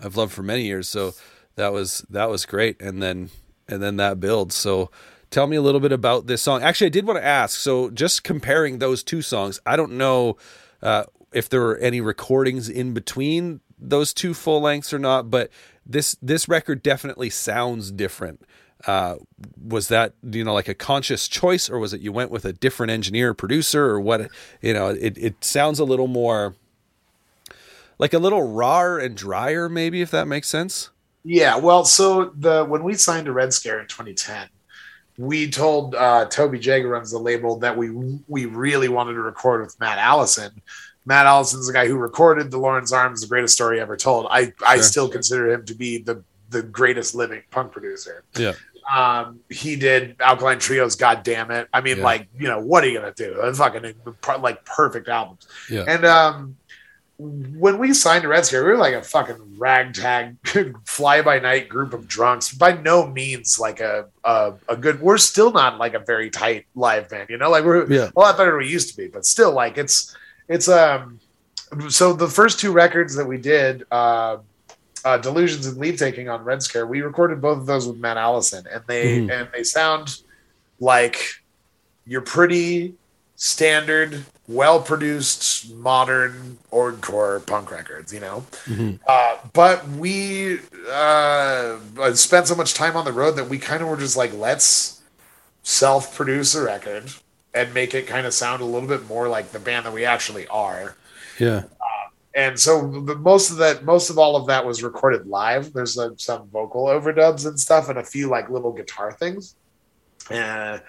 I've loved for many years, so that was that was great. And then and then that build. So tell me a little bit about this song. Actually, I did want to ask. So just comparing those two songs, I don't know uh, if there were any recordings in between those two full lengths or not, but this this record definitely sounds different. Uh, was that you know like a conscious choice, or was it you went with a different engineer, producer, or what? You know, it it sounds a little more like a little rawer and drier, maybe if that makes sense. Yeah, well, so the when we signed to Red Scare in 2010, we told uh, Toby Jager runs the label that we we really wanted to record with Matt Allison Matt Allison's the guy who recorded the Lawrence Arms, the greatest story ever told. I, I still consider him to be the the greatest living punk producer. Yeah. Um, he did Alkaline Trios. God damn it! I mean, Yeah. like, you know, what are you gonna do? They're fucking like perfect albums. Yeah. And um, when we signed to Red Scare, we were like a fucking ragtag, *laughs* fly by night group of drunks. By no means like a, a a good. We're still not like a very tight live band. You know, like we're Yeah. a lot better than we used to be, but still, like it's it's um. So the first two records that we did, uh, uh, Delusions and Leave Taking on Red Scare, we recorded both of those with Matt Allison, and they Mhm. and they sound like you're pretty standard, well produced, modern orgcore punk records, you know. Mhm. Uh, but we uh, spent so much time on the road that we kind of were just like, let's self produce a record and make it kind of sound a little bit more like the band that we actually are Yeah. and so the, most of that most of all of that was recorded live there's uh, some vocal overdubs and stuff and a few like little guitar things and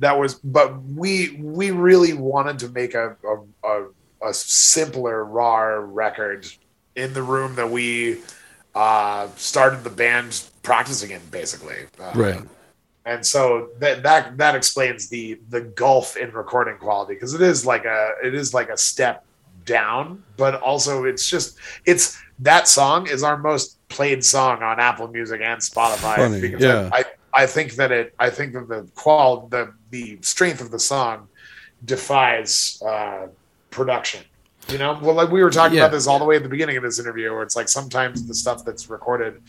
that was but we we really wanted to make a a, a, a simpler raw record in the room that we uh started the band practicing in basically Uh, Right. and so that that that explains the the gulf in recording quality because it is like a it is like a step down but also it's just it's that song is our most played song on apple music and spotify Funny, because yeah. I, I think that it i think that the qual the the strength of the song defies uh production. You know well like we were talking Yeah. about this all the way at the beginning of this interview where it's like sometimes the stuff that's recorded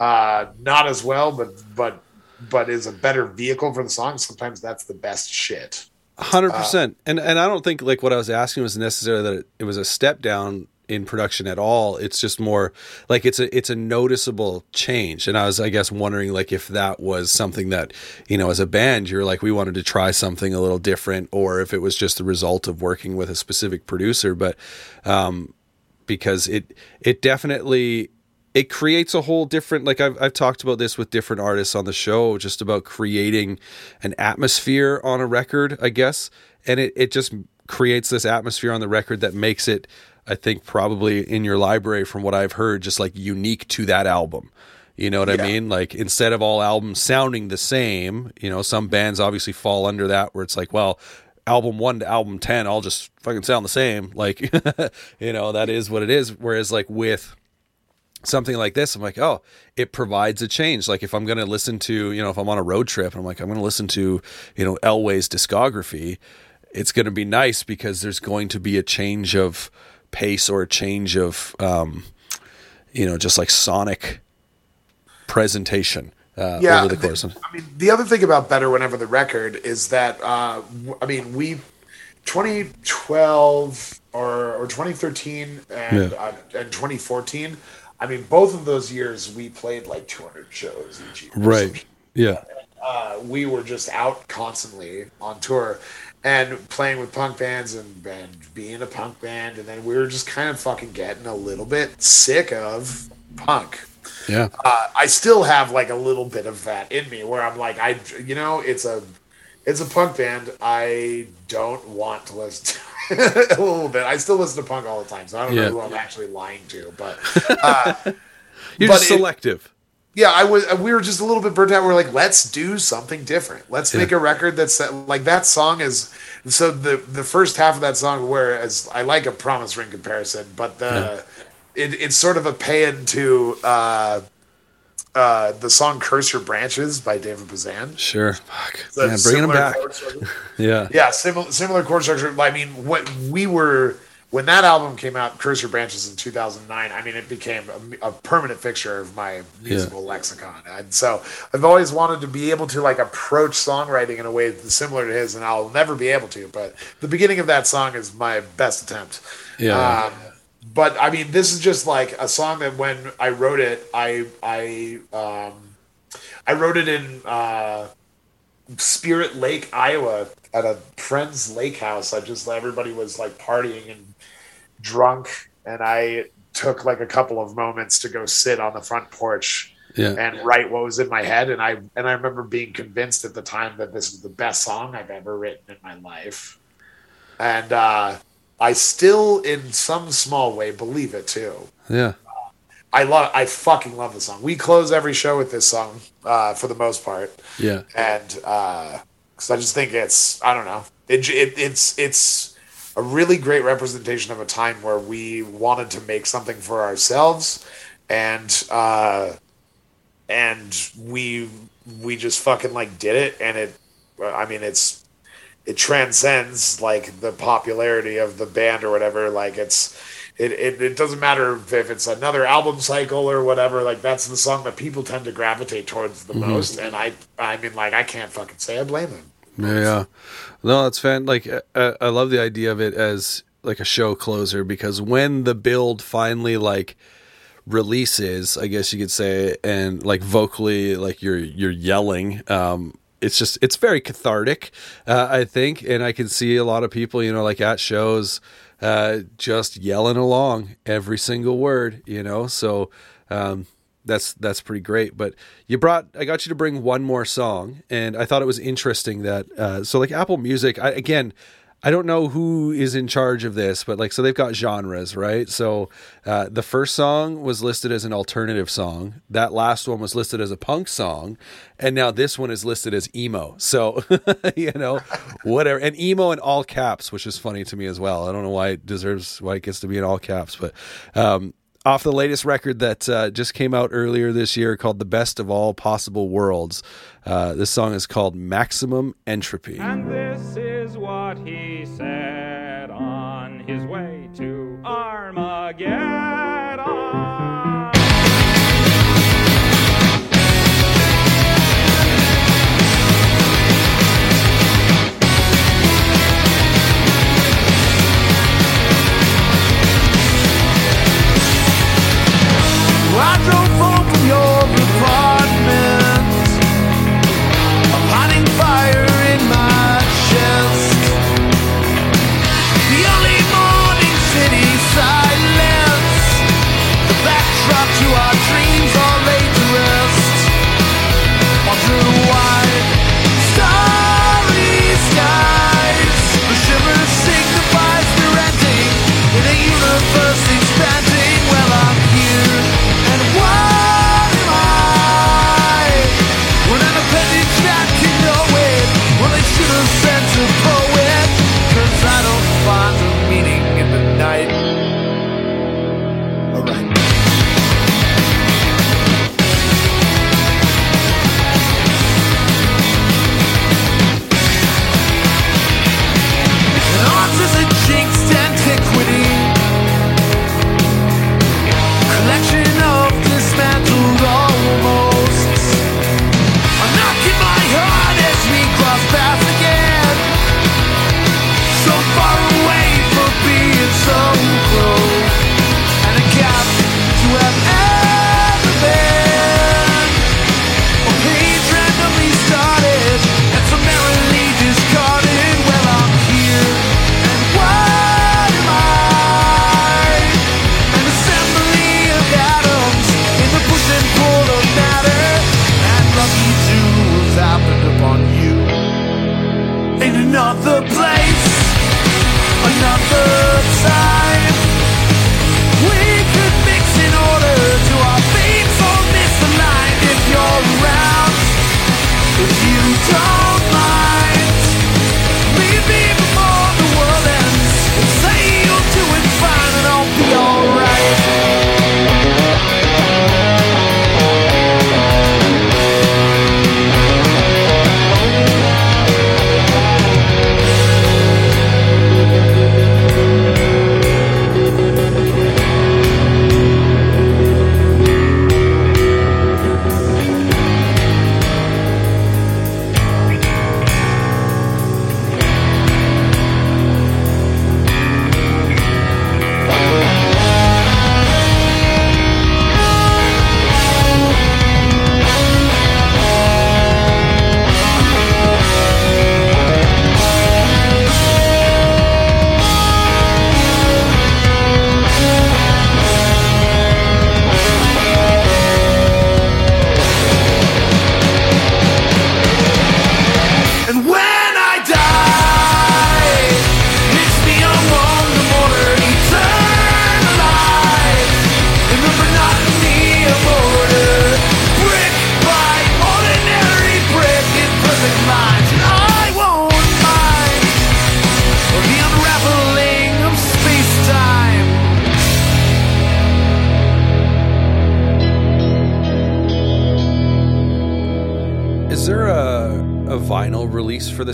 uh not as well but but but is a better vehicle for the song sometimes that's the best shit. Hundred Uh, percent, and and I don't think like what I was asking was necessarily that it, it was a step down in production at all. It's just more like it's a it's a noticeable change, and I was I guess wondering like if that was something that you know as a band you're like we wanted to try something a little different, or if it was just the result of working with a specific producer, but um, because it it definitely it creates a whole different like I've I've talked about this with different artists on the show just about creating an atmosphere on a record I guess. And it it just creates this atmosphere on the record that makes it I think probably in your library from what I've heard just like unique to that album. You know what I mean? Like instead of all albums sounding the same you know some bands obviously fall under that where it's like well album 1 to album 10 all just fucking sound the same. Like *laughs* you know that is what it is. Whereas like with something like this, I'm like, oh, it provides a change. Like if I'm going to listen to, you know, if I'm on a road trip and I'm like, I'm going to listen to, you know, Elway's discography, it's going to be nice because there's going to be a change of pace or a change of, um, you know, just like sonic presentation uh, yeah over the the- course of. i mean the other thing about better whenever the record is that uh i mean we 2012 or or 2013 and Yeah. uh, and 2014 I mean, both of those years we played like 200 shows each year. Right. Yeah. Uh, we were just out constantly on tour and playing with punk bands and, and being a punk band. And then we were just kind of fucking getting a little bit sick of punk. Yeah. Uh, I still have like a little bit of that in me where I'm like, I, you know, it's a, it's a punk band. I don't want to listen to *laughs* a little bit. I still listen to punk all the time, so I don't Yeah. know who I'm actually lying to, but *laughs* uh, You're But just it- selective. Yeah, I was. We were just a little bit burnt out. We are like, let's do something different. Let's Yeah. make a record that's like that song is. So the the first half of that song, whereas I like a promise ring comparison, but the it, it's sort of a pay into uh, uh, the song "Curse Your Branches" by David Bazan. Sure. Fuck. A Yeah, bringing them back. *laughs* Yeah. Yeah, similar similar chord structure. I mean, what we were when that album came out, "Curse Your Branches" in 2009. I mean, it became a, a permanent fixture of my musical lexicon, and so I've always wanted to be able to like approach songwriting in a way that's similar to his, and I'll never be able to. But the beginning of that song is my best attempt. Yeah. Um, but I mean, this is just like a song that when I wrote it, I I um, I wrote it in uh, Spirit Lake, Iowa, at a friend's lake house. I just everybody was like partying and drunk, and I took like a couple of moments to go sit on the front porch Yeah. and write what was in my head. And I and I remember being convinced at the time that this was the best song I've ever written in my life, and uh, I still, in some small way, believe it too. Yeah. I love, I fucking love the song. We close every show with this song uh, for the most part Yeah. and because I just think it's I don't know it, it it's it's a really great representation of a time where we wanted to make something for ourselves and uh and we we just fucking like did it and it I mean it's it transcends like the popularity of the band or whatever like it's it, it, it doesn't matter if, if it's another album cycle or whatever like that's the song that people tend to gravitate towards the most and i i mean like i can't fucking say i blame them Yeah. No, it's fan. Like, uh, I love the idea of it as like a show closer because when the build finally like releases, I guess you could say, and like vocally, like you're you're yelling. Um, it's just it's very cathartic, uh, I think, and I can see a lot of people, you know, like at shows, uh, just yelling along every single word, you know. So. Um, that's that's pretty great. But you brought I got you to bring one more song, and I thought it was interesting that uh, so like Apple Music. I, again, I don't know who is in charge of this, but like so they've got genres, right? So uh, the first song was listed as an alternative song. That last one was listed as a punk song, and now this one is listed as emo. So *laughs* you know, whatever, and emo in all caps, which is funny to me as well. I don't know why it deserves why it gets to be in all caps, but. Um, off the latest record that uh, just came out earlier this year called The Best of All Possible Worlds. Uh, this song is called Maximum Entropy. And this is what he said on his way to Armageddon.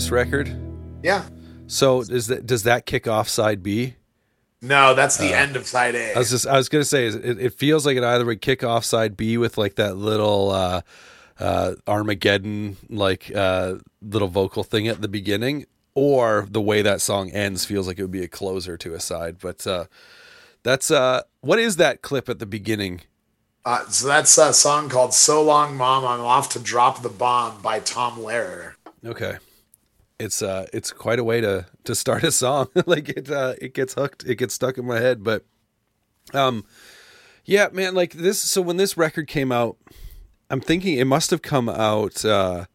This record? Yeah. So is that does that kick off side B? No, that's the end of side A. I was just I was gonna say it, it feels like it either would kick off side B with like that little uh, uh, Armageddon like uh, little vocal thing at the beginning, or the way that song ends feels like it would be a closer to a side. But uh, that's uh, what is that clip at the beginning? Uh, so that's a song called "So Long, Mom, I'm Off to Drop the Bomb" by Tom Lehrer. Okay. It's uh it's quite a way to to start a song. *laughs* like it uh it gets hooked, it gets stuck in my head, but um yeah, man, like this so when this record came out, I'm thinking it must have come out uh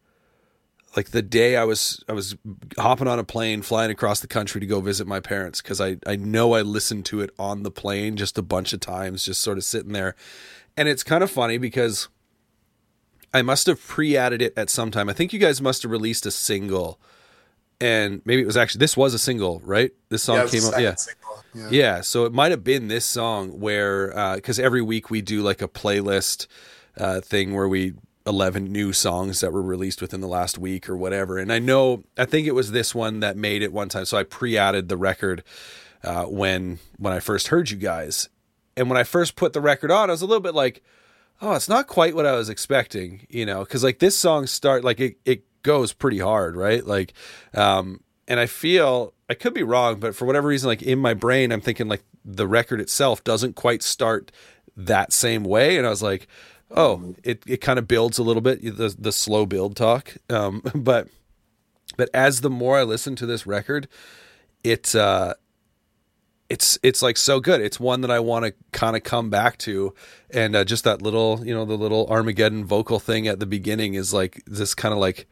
like the day I was I was hopping on a plane flying across the country to go visit my parents cuz I I know I listened to it on the plane just a bunch of times just sort of sitting there. And it's kind of funny because I must have pre-added it at some time. I think you guys must have released a single, and maybe it was actually this was a single, right? This song Yeah, came out, yeah. Yeah. yeah. So it might have been this song where, uh because every week we do like a playlist uh, thing where we eleven new songs that were released within the last week or whatever. And I know, I think it was this one that made it one time. So I pre-added the record uh, when when I first heard you guys, and when I first put the record on, I was a little bit like oh, it's not quite what I was expecting, you know, because like this song start like it it goes pretty hard, right? Like, um, and I feel I could be wrong, but for whatever reason, like in my brain, I'm thinking like the record itself doesn't quite start that same way, and I was like, oh, it it kind of builds a little bit the the slow build talk, um, *laughs* but but as the more I listen to this record, it uh it's it's like so good. It's one that I want to kind of come back to, and uh, just that little you know the little Armageddon vocal thing at the beginning is like this kind of like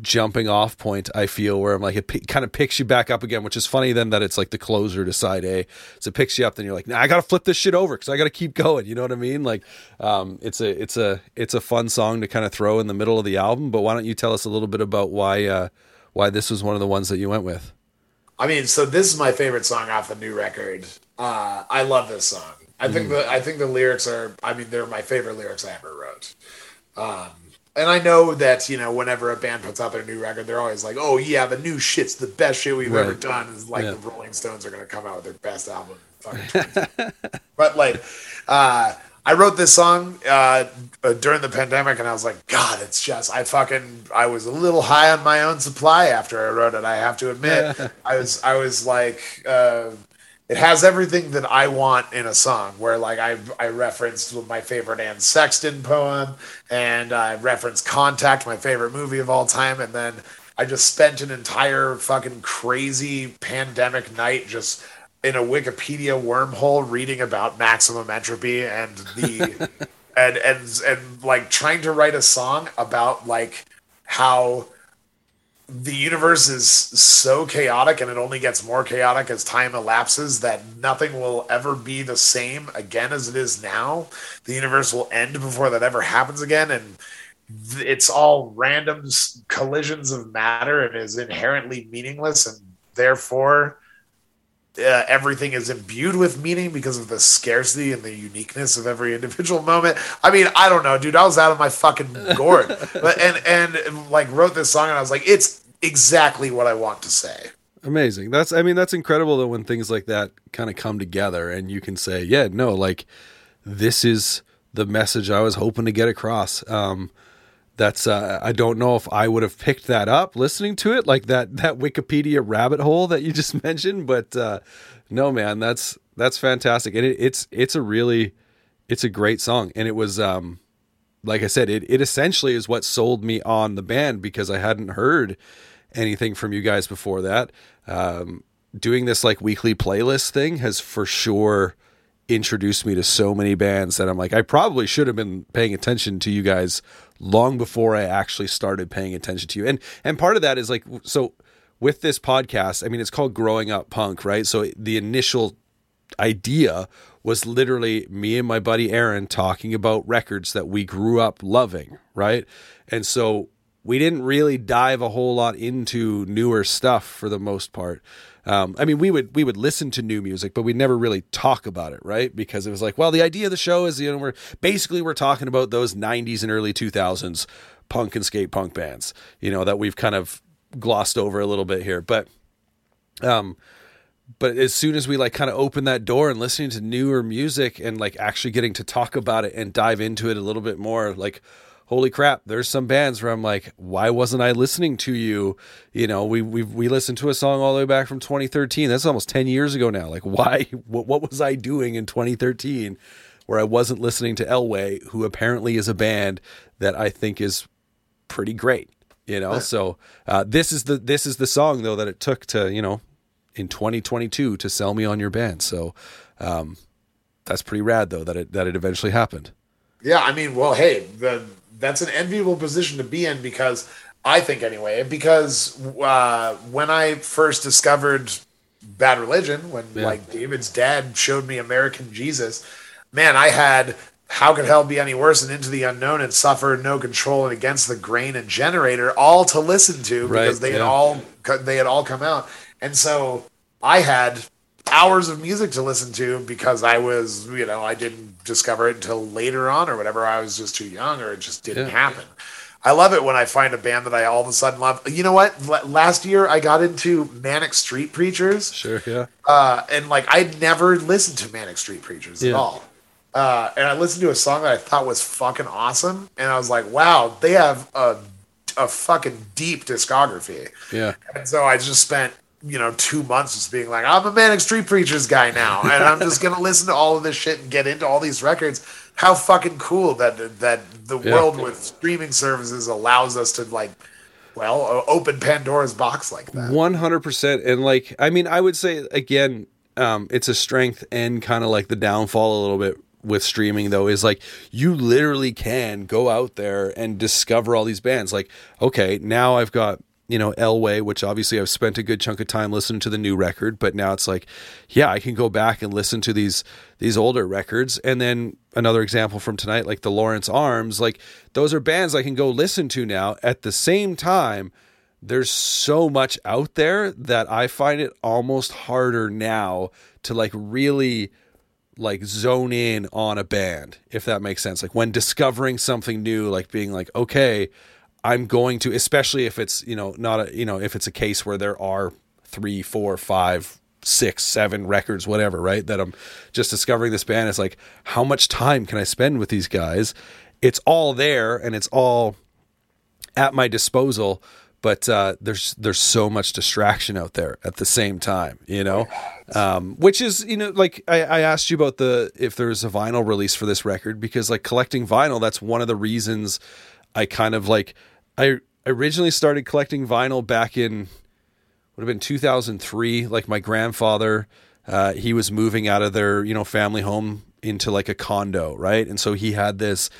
jumping off point. I feel where I'm like it p- kind of picks you back up again, which is funny then that it's like the closer to side A. So it picks you up, then you're like, nah, I got to flip this shit over because I got to keep going. You know what I mean? Like, um, it's a it's a it's a fun song to kind of throw in the middle of the album. But why don't you tell us a little bit about why uh, why this was one of the ones that you went with? I mean, so this is my favorite song off the new record. Uh, I love this song. I think the I think the lyrics are. I mean, they're my favorite lyrics I ever wrote. Um, and I know that you know, whenever a band puts out their new record, they're always like, "Oh yeah, the new shit's the best shit we've ever done." Is like Yeah. the Rolling Stones are going to come out with their best album. in fucking *laughs* 20. but like, uh, I wrote this song uh, uh, during the pandemic, and I was like, God, it's just I fucking I was a little high on my own supply after I wrote it. I have to admit, *laughs* I was I was like. Uh, it has everything that I want in a song. Where like I I referenced my favorite Anne Sexton poem, and I referenced Contact, my favorite movie of all time, and then I just spent an entire fucking crazy pandemic night just in a Wikipedia wormhole reading about maximum entropy and the *laughs* and and and like trying to write a song about like how the universe is so chaotic and it only gets more chaotic as time elapses that nothing will ever be the same again as it is now. The universe will end before that ever happens again and it's all random collisions of matter and is inherently meaningless and therefore uh, everything is imbued with meaning because of the scarcity and the uniqueness of every individual moment. I mean, I don't know, dude. I was out of my fucking gourd, *laughs* but and and like wrote this song, and I was like, it's exactly what I want to say. Amazing. That's I mean that's incredible that when things like that kind of come together and you can say, yeah, no, like this is the message I was hoping to get across. Um that's uh, I don't know if I would have picked that up listening to it like that that Wikipedia rabbit hole that you just *laughs* mentioned, but uh no man, that's that's fantastic. And it, it's it's a really it's a great song and it was um like I said, it it essentially is what sold me on the band because I hadn't heard anything from you guys before that. Um, doing this like weekly playlist thing has for sure introduced me to so many bands that I'm like, I probably should have been paying attention to you guys long before I actually started paying attention to you. And and part of that is like so with this podcast, I mean it's called Growing Up Punk, right? So the initial idea was literally me and my buddy Aaron talking about records that we grew up loving, right? And so we didn't really dive a whole lot into newer stuff for the most part. Um, I mean, we would we would listen to new music, but we never really talk about it, right? Because it was like, well, the idea of the show is, you know, we're basically we're talking about those '90s and early 2000s punk and skate punk bands, you know, that we've kind of glossed over a little bit here, but um but as soon as we like kind of open that door and listening to newer music and like actually getting to talk about it and dive into it a little bit more like holy crap there's some bands where i'm like why wasn't i listening to you? You know we we we listened to a song all the way back from 2013 that's almost 10 years ago now. Like why *laughs* what, what was i doing in 2013 where i wasn't listening to elway who apparently is a band that i think is pretty great you know? So uh, this is the this is the song though that it took to you know in 2022 to sell me on your band. So um, that's pretty rad though that it that it eventually happened. Yeah, I mean, well, hey, the, that's an enviable position to be in because I think anyway, because uh, when I first discovered Bad Religion, when Yeah. like David's dad showed me American Jesus, man, I had How Could Hell Be Any Worse and Into the Unknown and Suffer No Control and Against the Grain and Generator all to listen to Right, because they had all they had all come out, and so I had hours of music to listen to because I was, you know, I didn't discover it until later on or whatever. I was just too young or it just didn't Yeah. happen. I love it when I find a band that I all of a sudden love. You know what? L- last year I got into Manic Street Preachers, Sure, yeah. uh, and like I'd never listened to Manic Street Preachers at all. Uh, and I listened to a song that I thought was fucking awesome, and I was like, "Wow, they have a a fucking deep discography." Yeah. And so I just spent, you know, two months just being like, I'm a Manic Street Preachers guy now, and I'm just gonna *laughs* listen to all of this shit and get into all these records. How fucking cool that that the Yeah. world with streaming services allows us to like, well, open Pandora's box like that. One hundred percent, and like I mean, I would say again, um, it's a strength and kind of like the downfall a little bit with streaming though is like you literally can go out there and discover all these bands. Like, okay, now I've got you know Elway, which obviously I've spent a good chunk of time listening to the new record, but now it's like, yeah, I can go back and listen to these these older records, and then another example from tonight, like the Lawrence Arms, like those are bands I can go listen to now at the same time there's so much out there that I find it almost harder now to like really like zone in on a band, if that makes sense. Like when discovering something new, like being like, okay, I'm going to, especially if it's, you know, not a, you know, if it's a case where there are three, four, five, six, seven records, whatever, right? That I'm just discovering this band. It's like, how much time can I spend with these guys? It's all there and it's all at my disposal but uh, there's there's so much distraction out there at the same time you know um, which is you know like I, I asked you about the if there's a vinyl release for this record because like collecting vinyl that's one of the reasons i kind of like i originally started collecting vinyl back in would have been 2003 like my grandfather uh, he was moving out of their you know family home into like a condo right and so he had this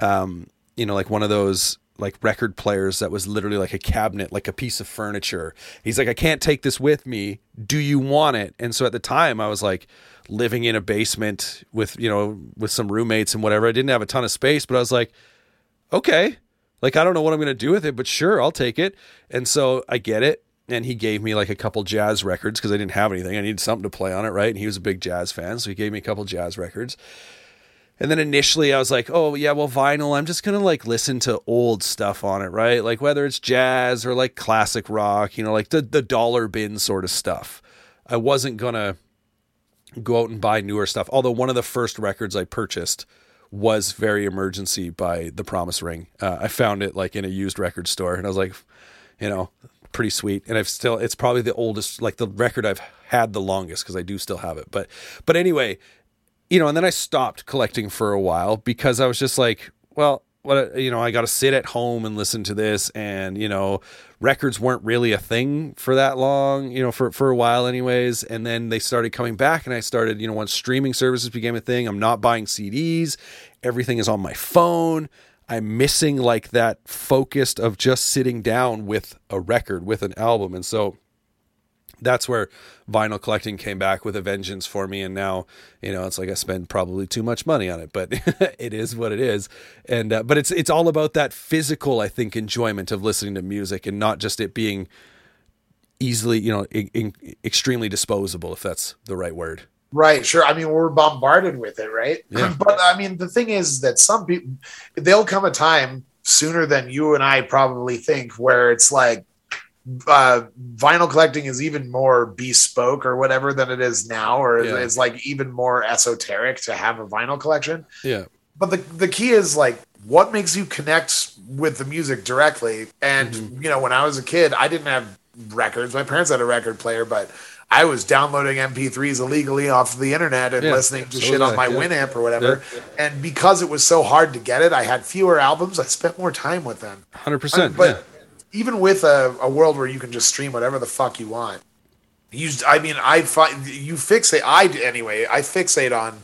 um, you know like one of those like record players that was literally like a cabinet, like a piece of furniture. He's like, I can't take this with me. Do you want it? And so at the time, I was like living in a basement with you know with some roommates and whatever. I didn't have a ton of space, but I was like, okay, like I don't know what I'm gonna do with it, but sure, I'll take it. And so I get it. And he gave me like a couple jazz records because I didn't have anything. I needed something to play on it, right? And he was a big jazz fan, so he gave me a couple jazz records. And then initially I was like, oh, yeah, well, vinyl, I'm just going to like listen to old stuff on it, right? Like whether it's jazz or like classic rock, you know, like the, the dollar bin sort of stuff. I wasn't going to go out and buy newer stuff. Although one of the first records I purchased was Very Emergency by The Promise Ring. Uh, I found it like in a used record store and I was like, you know, pretty sweet. And I've still, it's probably the oldest, like the record I've had the longest because I do still have it. But, but anyway, you know, and then I stopped collecting for a while because I was just like, well, what you know, I got to sit at home and listen to this, and you know, records weren't really a thing for that long, you know, for for a while, anyways. And then they started coming back, and I started, you know, once streaming services became a thing, I'm not buying CDs. Everything is on my phone. I'm missing like that focused of just sitting down with a record, with an album, and so that's where vinyl collecting came back with a vengeance for me and now you know it's like i spend probably too much money on it but *laughs* it is what it is and uh, but it's it's all about that physical i think enjoyment of listening to music and not just it being easily you know in, in, extremely disposable if that's the right word Right, sure. I mean, we're bombarded with it, right? Yeah. *laughs* But I mean, the thing is that some people, there'll come a time sooner than you and I probably think where it's like uh, vinyl collecting is even more bespoke or whatever than it is now, or Yeah. is like even more esoteric to have a vinyl collection. yeah But the the key is like what makes you connect with the music directly. And Mm-hmm. you know, when I was a kid, I didn't have records. My parents had a record player, but I was downloading MP3s illegally off the internet and Yeah, listening to so shit on my yeah. Winamp or whatever. And because it was so hard to get it, I had fewer albums. I spent more time with them. 100% but yeah. Even with a, a world where you can just stream whatever the fuck you want, you, I mean, I find you fixate. I anyway, I fixate on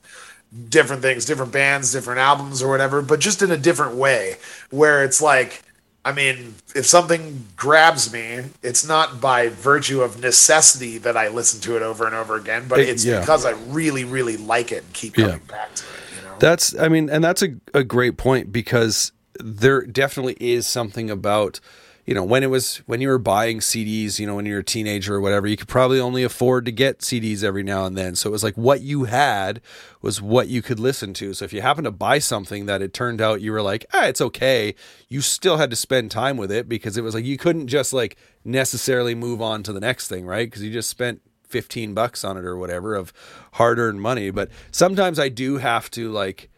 different things, different bands, different albums, or whatever, but just in a different way. Where it's like, I mean, if something grabs me, it's not by virtue of necessity that I listen to it over and over again, but it's yeah. because I really, really like it and keep Yeah. coming back to it. You know? That's, I mean, and that's a, a great point because there definitely is something about, you know, when it was, when you were buying CDs, you know, when you were a teenager or whatever, you could probably only afford to get CDs every now and then. So it was like what you had was what you could listen to. So if you happened to buy something that it turned out you were like, ah, it's okay, you still had to spend time with it because it was like you couldn't just like necessarily move on to the next thing, right? Because you just spent 15 bucks on it or whatever of hard earned money. But sometimes I do have to like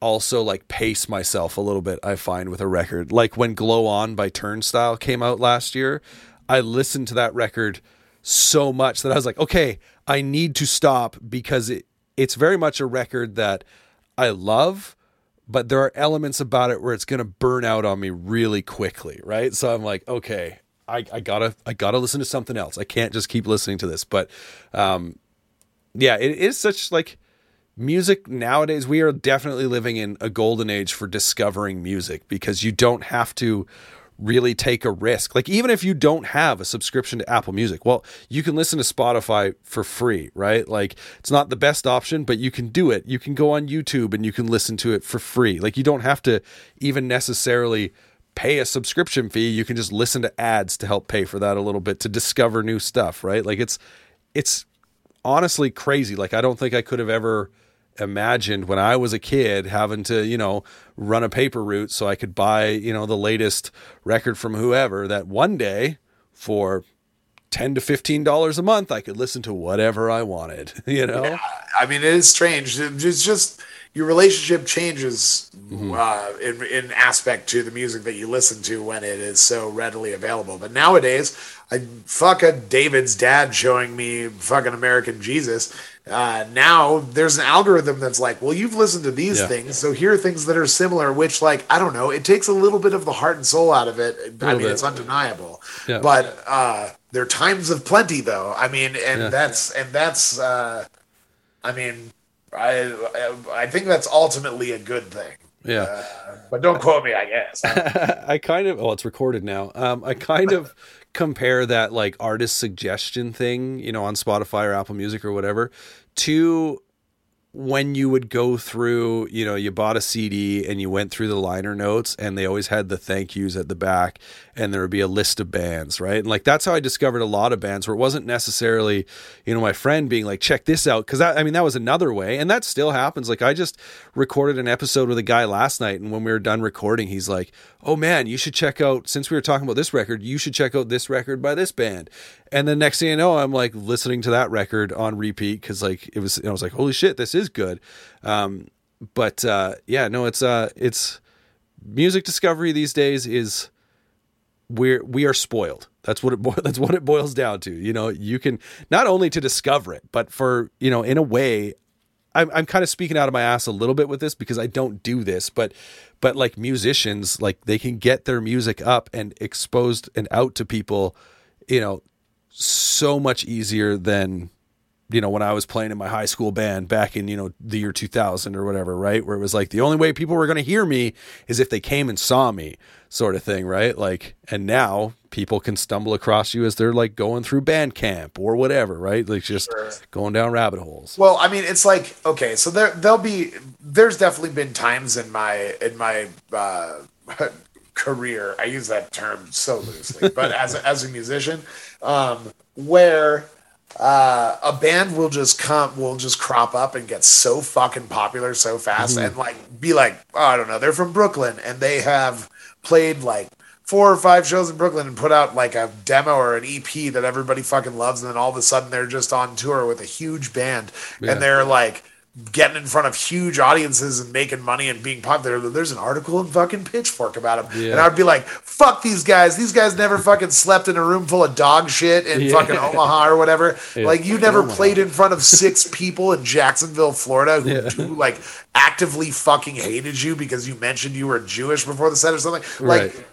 also like pace myself a little bit, I find with a record. Like when Glow On by Turnstile came out last year, I listened to that record so much that I was like, okay, I need to stop because it, it's very much a record that I love, but there are elements about it where it's going to burn out on me really quickly, right? So I'm like, okay, I, I gotta I gotta listen to something else. I can't just keep listening to this. But um, yeah, it is such like music nowadays. We are definitely living in a golden age for discovering music because you don't have to really take a risk. Like even if you don't have a subscription to Apple Music, well, you can listen to Spotify for free, right? Like it's not the best option, but you can do it. You can go on YouTube and you can listen to it for free. Like you don't have to even necessarily pay a subscription fee. You can just listen to ads to help pay for that a little bit to discover new stuff, right? Like it's it's honestly crazy. Like I don't think I could have ever imagined when I was a kid having to, you know, run a paper route so I could buy, you know, the latest record from whoever that one day for 10 to 15 dollars a month I could listen to whatever I wanted, *laughs* you know? I mean, it is strange. It's just your relationship changes Mm-hmm. uh, in, in aspect to the music that you listen to when it is so readily available. But nowadays, I fuck a David's dad showing me fucking American Jesus. Uh, now there's an algorithm that's like, well, you've listened to these Yeah. things, so here are things that are similar. Which, like, I don't know, it takes a little bit of the heart and soul out of it. I mean, bit. it's undeniable. Yeah. But uh, there are times of plenty, though. I mean, and Yeah. that's and that's. Uh, I mean, I I think that's ultimately a good thing. Yeah. But don't quote me, I guess. *laughs* I kind of, Oh, it's recorded now. Um, I kind of compare that like artist suggestion thing, you know, on Spotify or Apple Music or whatever, to when you would go through, you know, you bought a CD and you went through the liner notes and they always had the thank yous at the back and there would be a list of bands, right? And like that's how I discovered a lot of bands where it wasn't necessarily, you know, my friend being like, check this out. Cause that, I mean, that was another way. And that still happens. Like I just recorded an episode with a guy last night and when we were done recording, he's like, oh man, you should check out, since we were talking about this record, you should check out this record by this band. And then next thing you know, I'm like listening to that record on repeat because like it was, I was like, holy shit, this is good. Um, but uh, yeah, no, it's uh, it's music discovery these days is we're we are spoiled. That's what it bo- *laughs* that's what it boils down to. You know, you can not only to discover it, but for you know, in a way, I'm I'm kind of speaking out of my ass a little bit with this because I don't do this, but but like musicians, like they can get their music up and exposed and out to people, you know, so much easier than you know when I was playing in my high school band back in you know the year 2000 or whatever, right? Where it was like the only way people were going to hear me is if they came and saw me, sort of thing, right? Like, and now people can stumble across you as they're like going through Bandcamp or whatever, right? Like just Sure. going down rabbit holes. Well, I mean, it's like okay, so there there'll be there's definitely been times in my in my uh, *laughs* career. I use that term so loosely, but as a, as a musician, um, where uh, a band will just come will just crop up and get so fucking popular so fast and like be like oh, I don't know they're from Brooklyn and they have played like four or five shows in Brooklyn and put out like a demo or an EP that everybody fucking loves and then all of a sudden they're just on tour with a huge band Yeah. and they're like getting in front of huge audiences and making money and being popular. There's an article in fucking Pitchfork about them. Yeah. And I'd be like, fuck these guys. These guys never fucking slept in a room full of dog shit in Yeah. fucking Omaha or whatever. Yeah. Like you never played in front of six people in Jacksonville, Florida who, who like actively fucking hated you because you mentioned you were Jewish before the set or something. Like Right.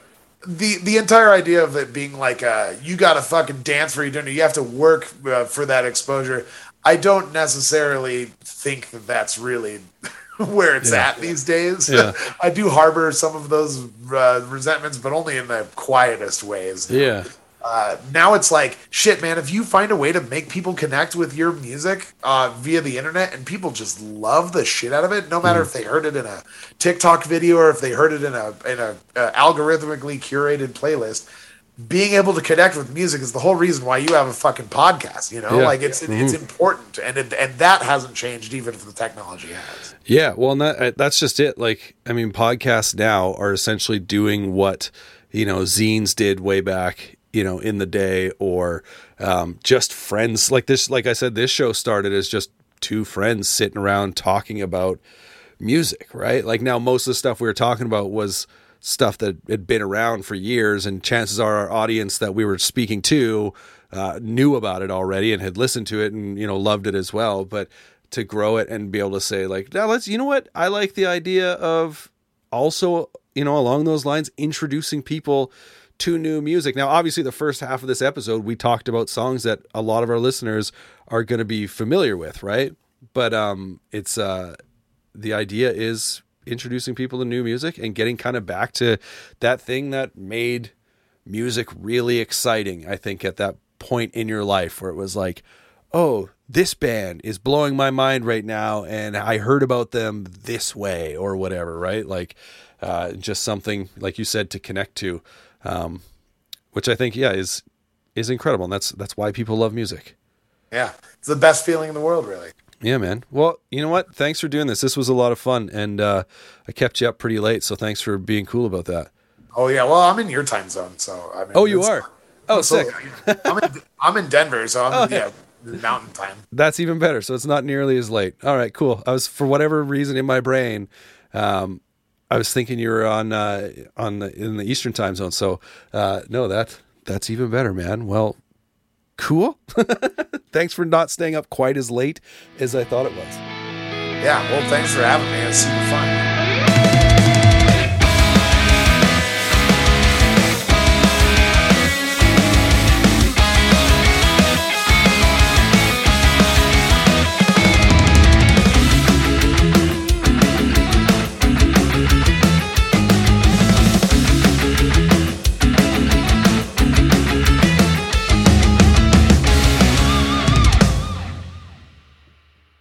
the the entire idea of it being like uh, you got to fucking dance for your dinner, you have to work uh, for that exposure. I don't necessarily think that that's really *laughs* where it's Yeah. at these days. Yeah. *laughs* I do harbor some of those uh, resentments, but only in the quietest ways. Yeah. Uh, now it's like shit, man. If you find a way to make people connect with your music uh, via the internet, and people just love the shit out of it, no matter if they heard it in a TikTok video or if they heard it in a in a uh, algorithmically curated playlist, being able to connect with music is the whole reason why you have a fucking podcast. You know, Yeah. like it's it's important, and it, and that hasn't changed even if the technology has. Yeah, well, and that, uh, that's just it. Like, I mean, podcasts now are essentially doing what you know zines did way back, you know, in the day, or um, just friends. Like this, like I said, this show started as just two friends sitting around talking about music, right? Like now, most of the stuff we were talking about was stuff that had been around for years, and chances are our audience that we were speaking to uh, knew about it already and had listened to it and you know loved it as well. But to grow it and be able to say like, now let's, you know what, I like the idea of also you know along those lines introducing people to new music. Now, obviously, the first half of this episode we talked about songs that a lot of our listeners are going to be familiar with, right? But um, it's uh, the idea is introducing people to new music and getting kind of back to that thing that made music really exciting. I think at that point in your life where it was like, oh, this band is blowing my mind right now, and I heard about them this way or whatever, right? Like, uh, just something like you said to connect to, um, which I think, yeah, is is incredible, and that's that's why people love music. Yeah, it's the best feeling in the world, really. Yeah, man. Well, you know what? Thanks for doing this. This was a lot of fun, and uh, I kept you up pretty late, so thanks for being cool about that. Oh yeah, well I'm in your time zone, so I mean. Oh, you are. Oh, so, sick. I'm in I'm in Denver, so I'm *laughs* Oh, yeah mountain time. That's even better. So it's not nearly as late. All right, cool. I was for whatever reason in my brain, um, I was thinking you were on uh, on the, in the Eastern time zone. So uh, no, that that's even better, man. Well, cool. *laughs* Thanks for not staying up quite as late as I thought it was. Yeah, well, thanks for having me. It's super fun.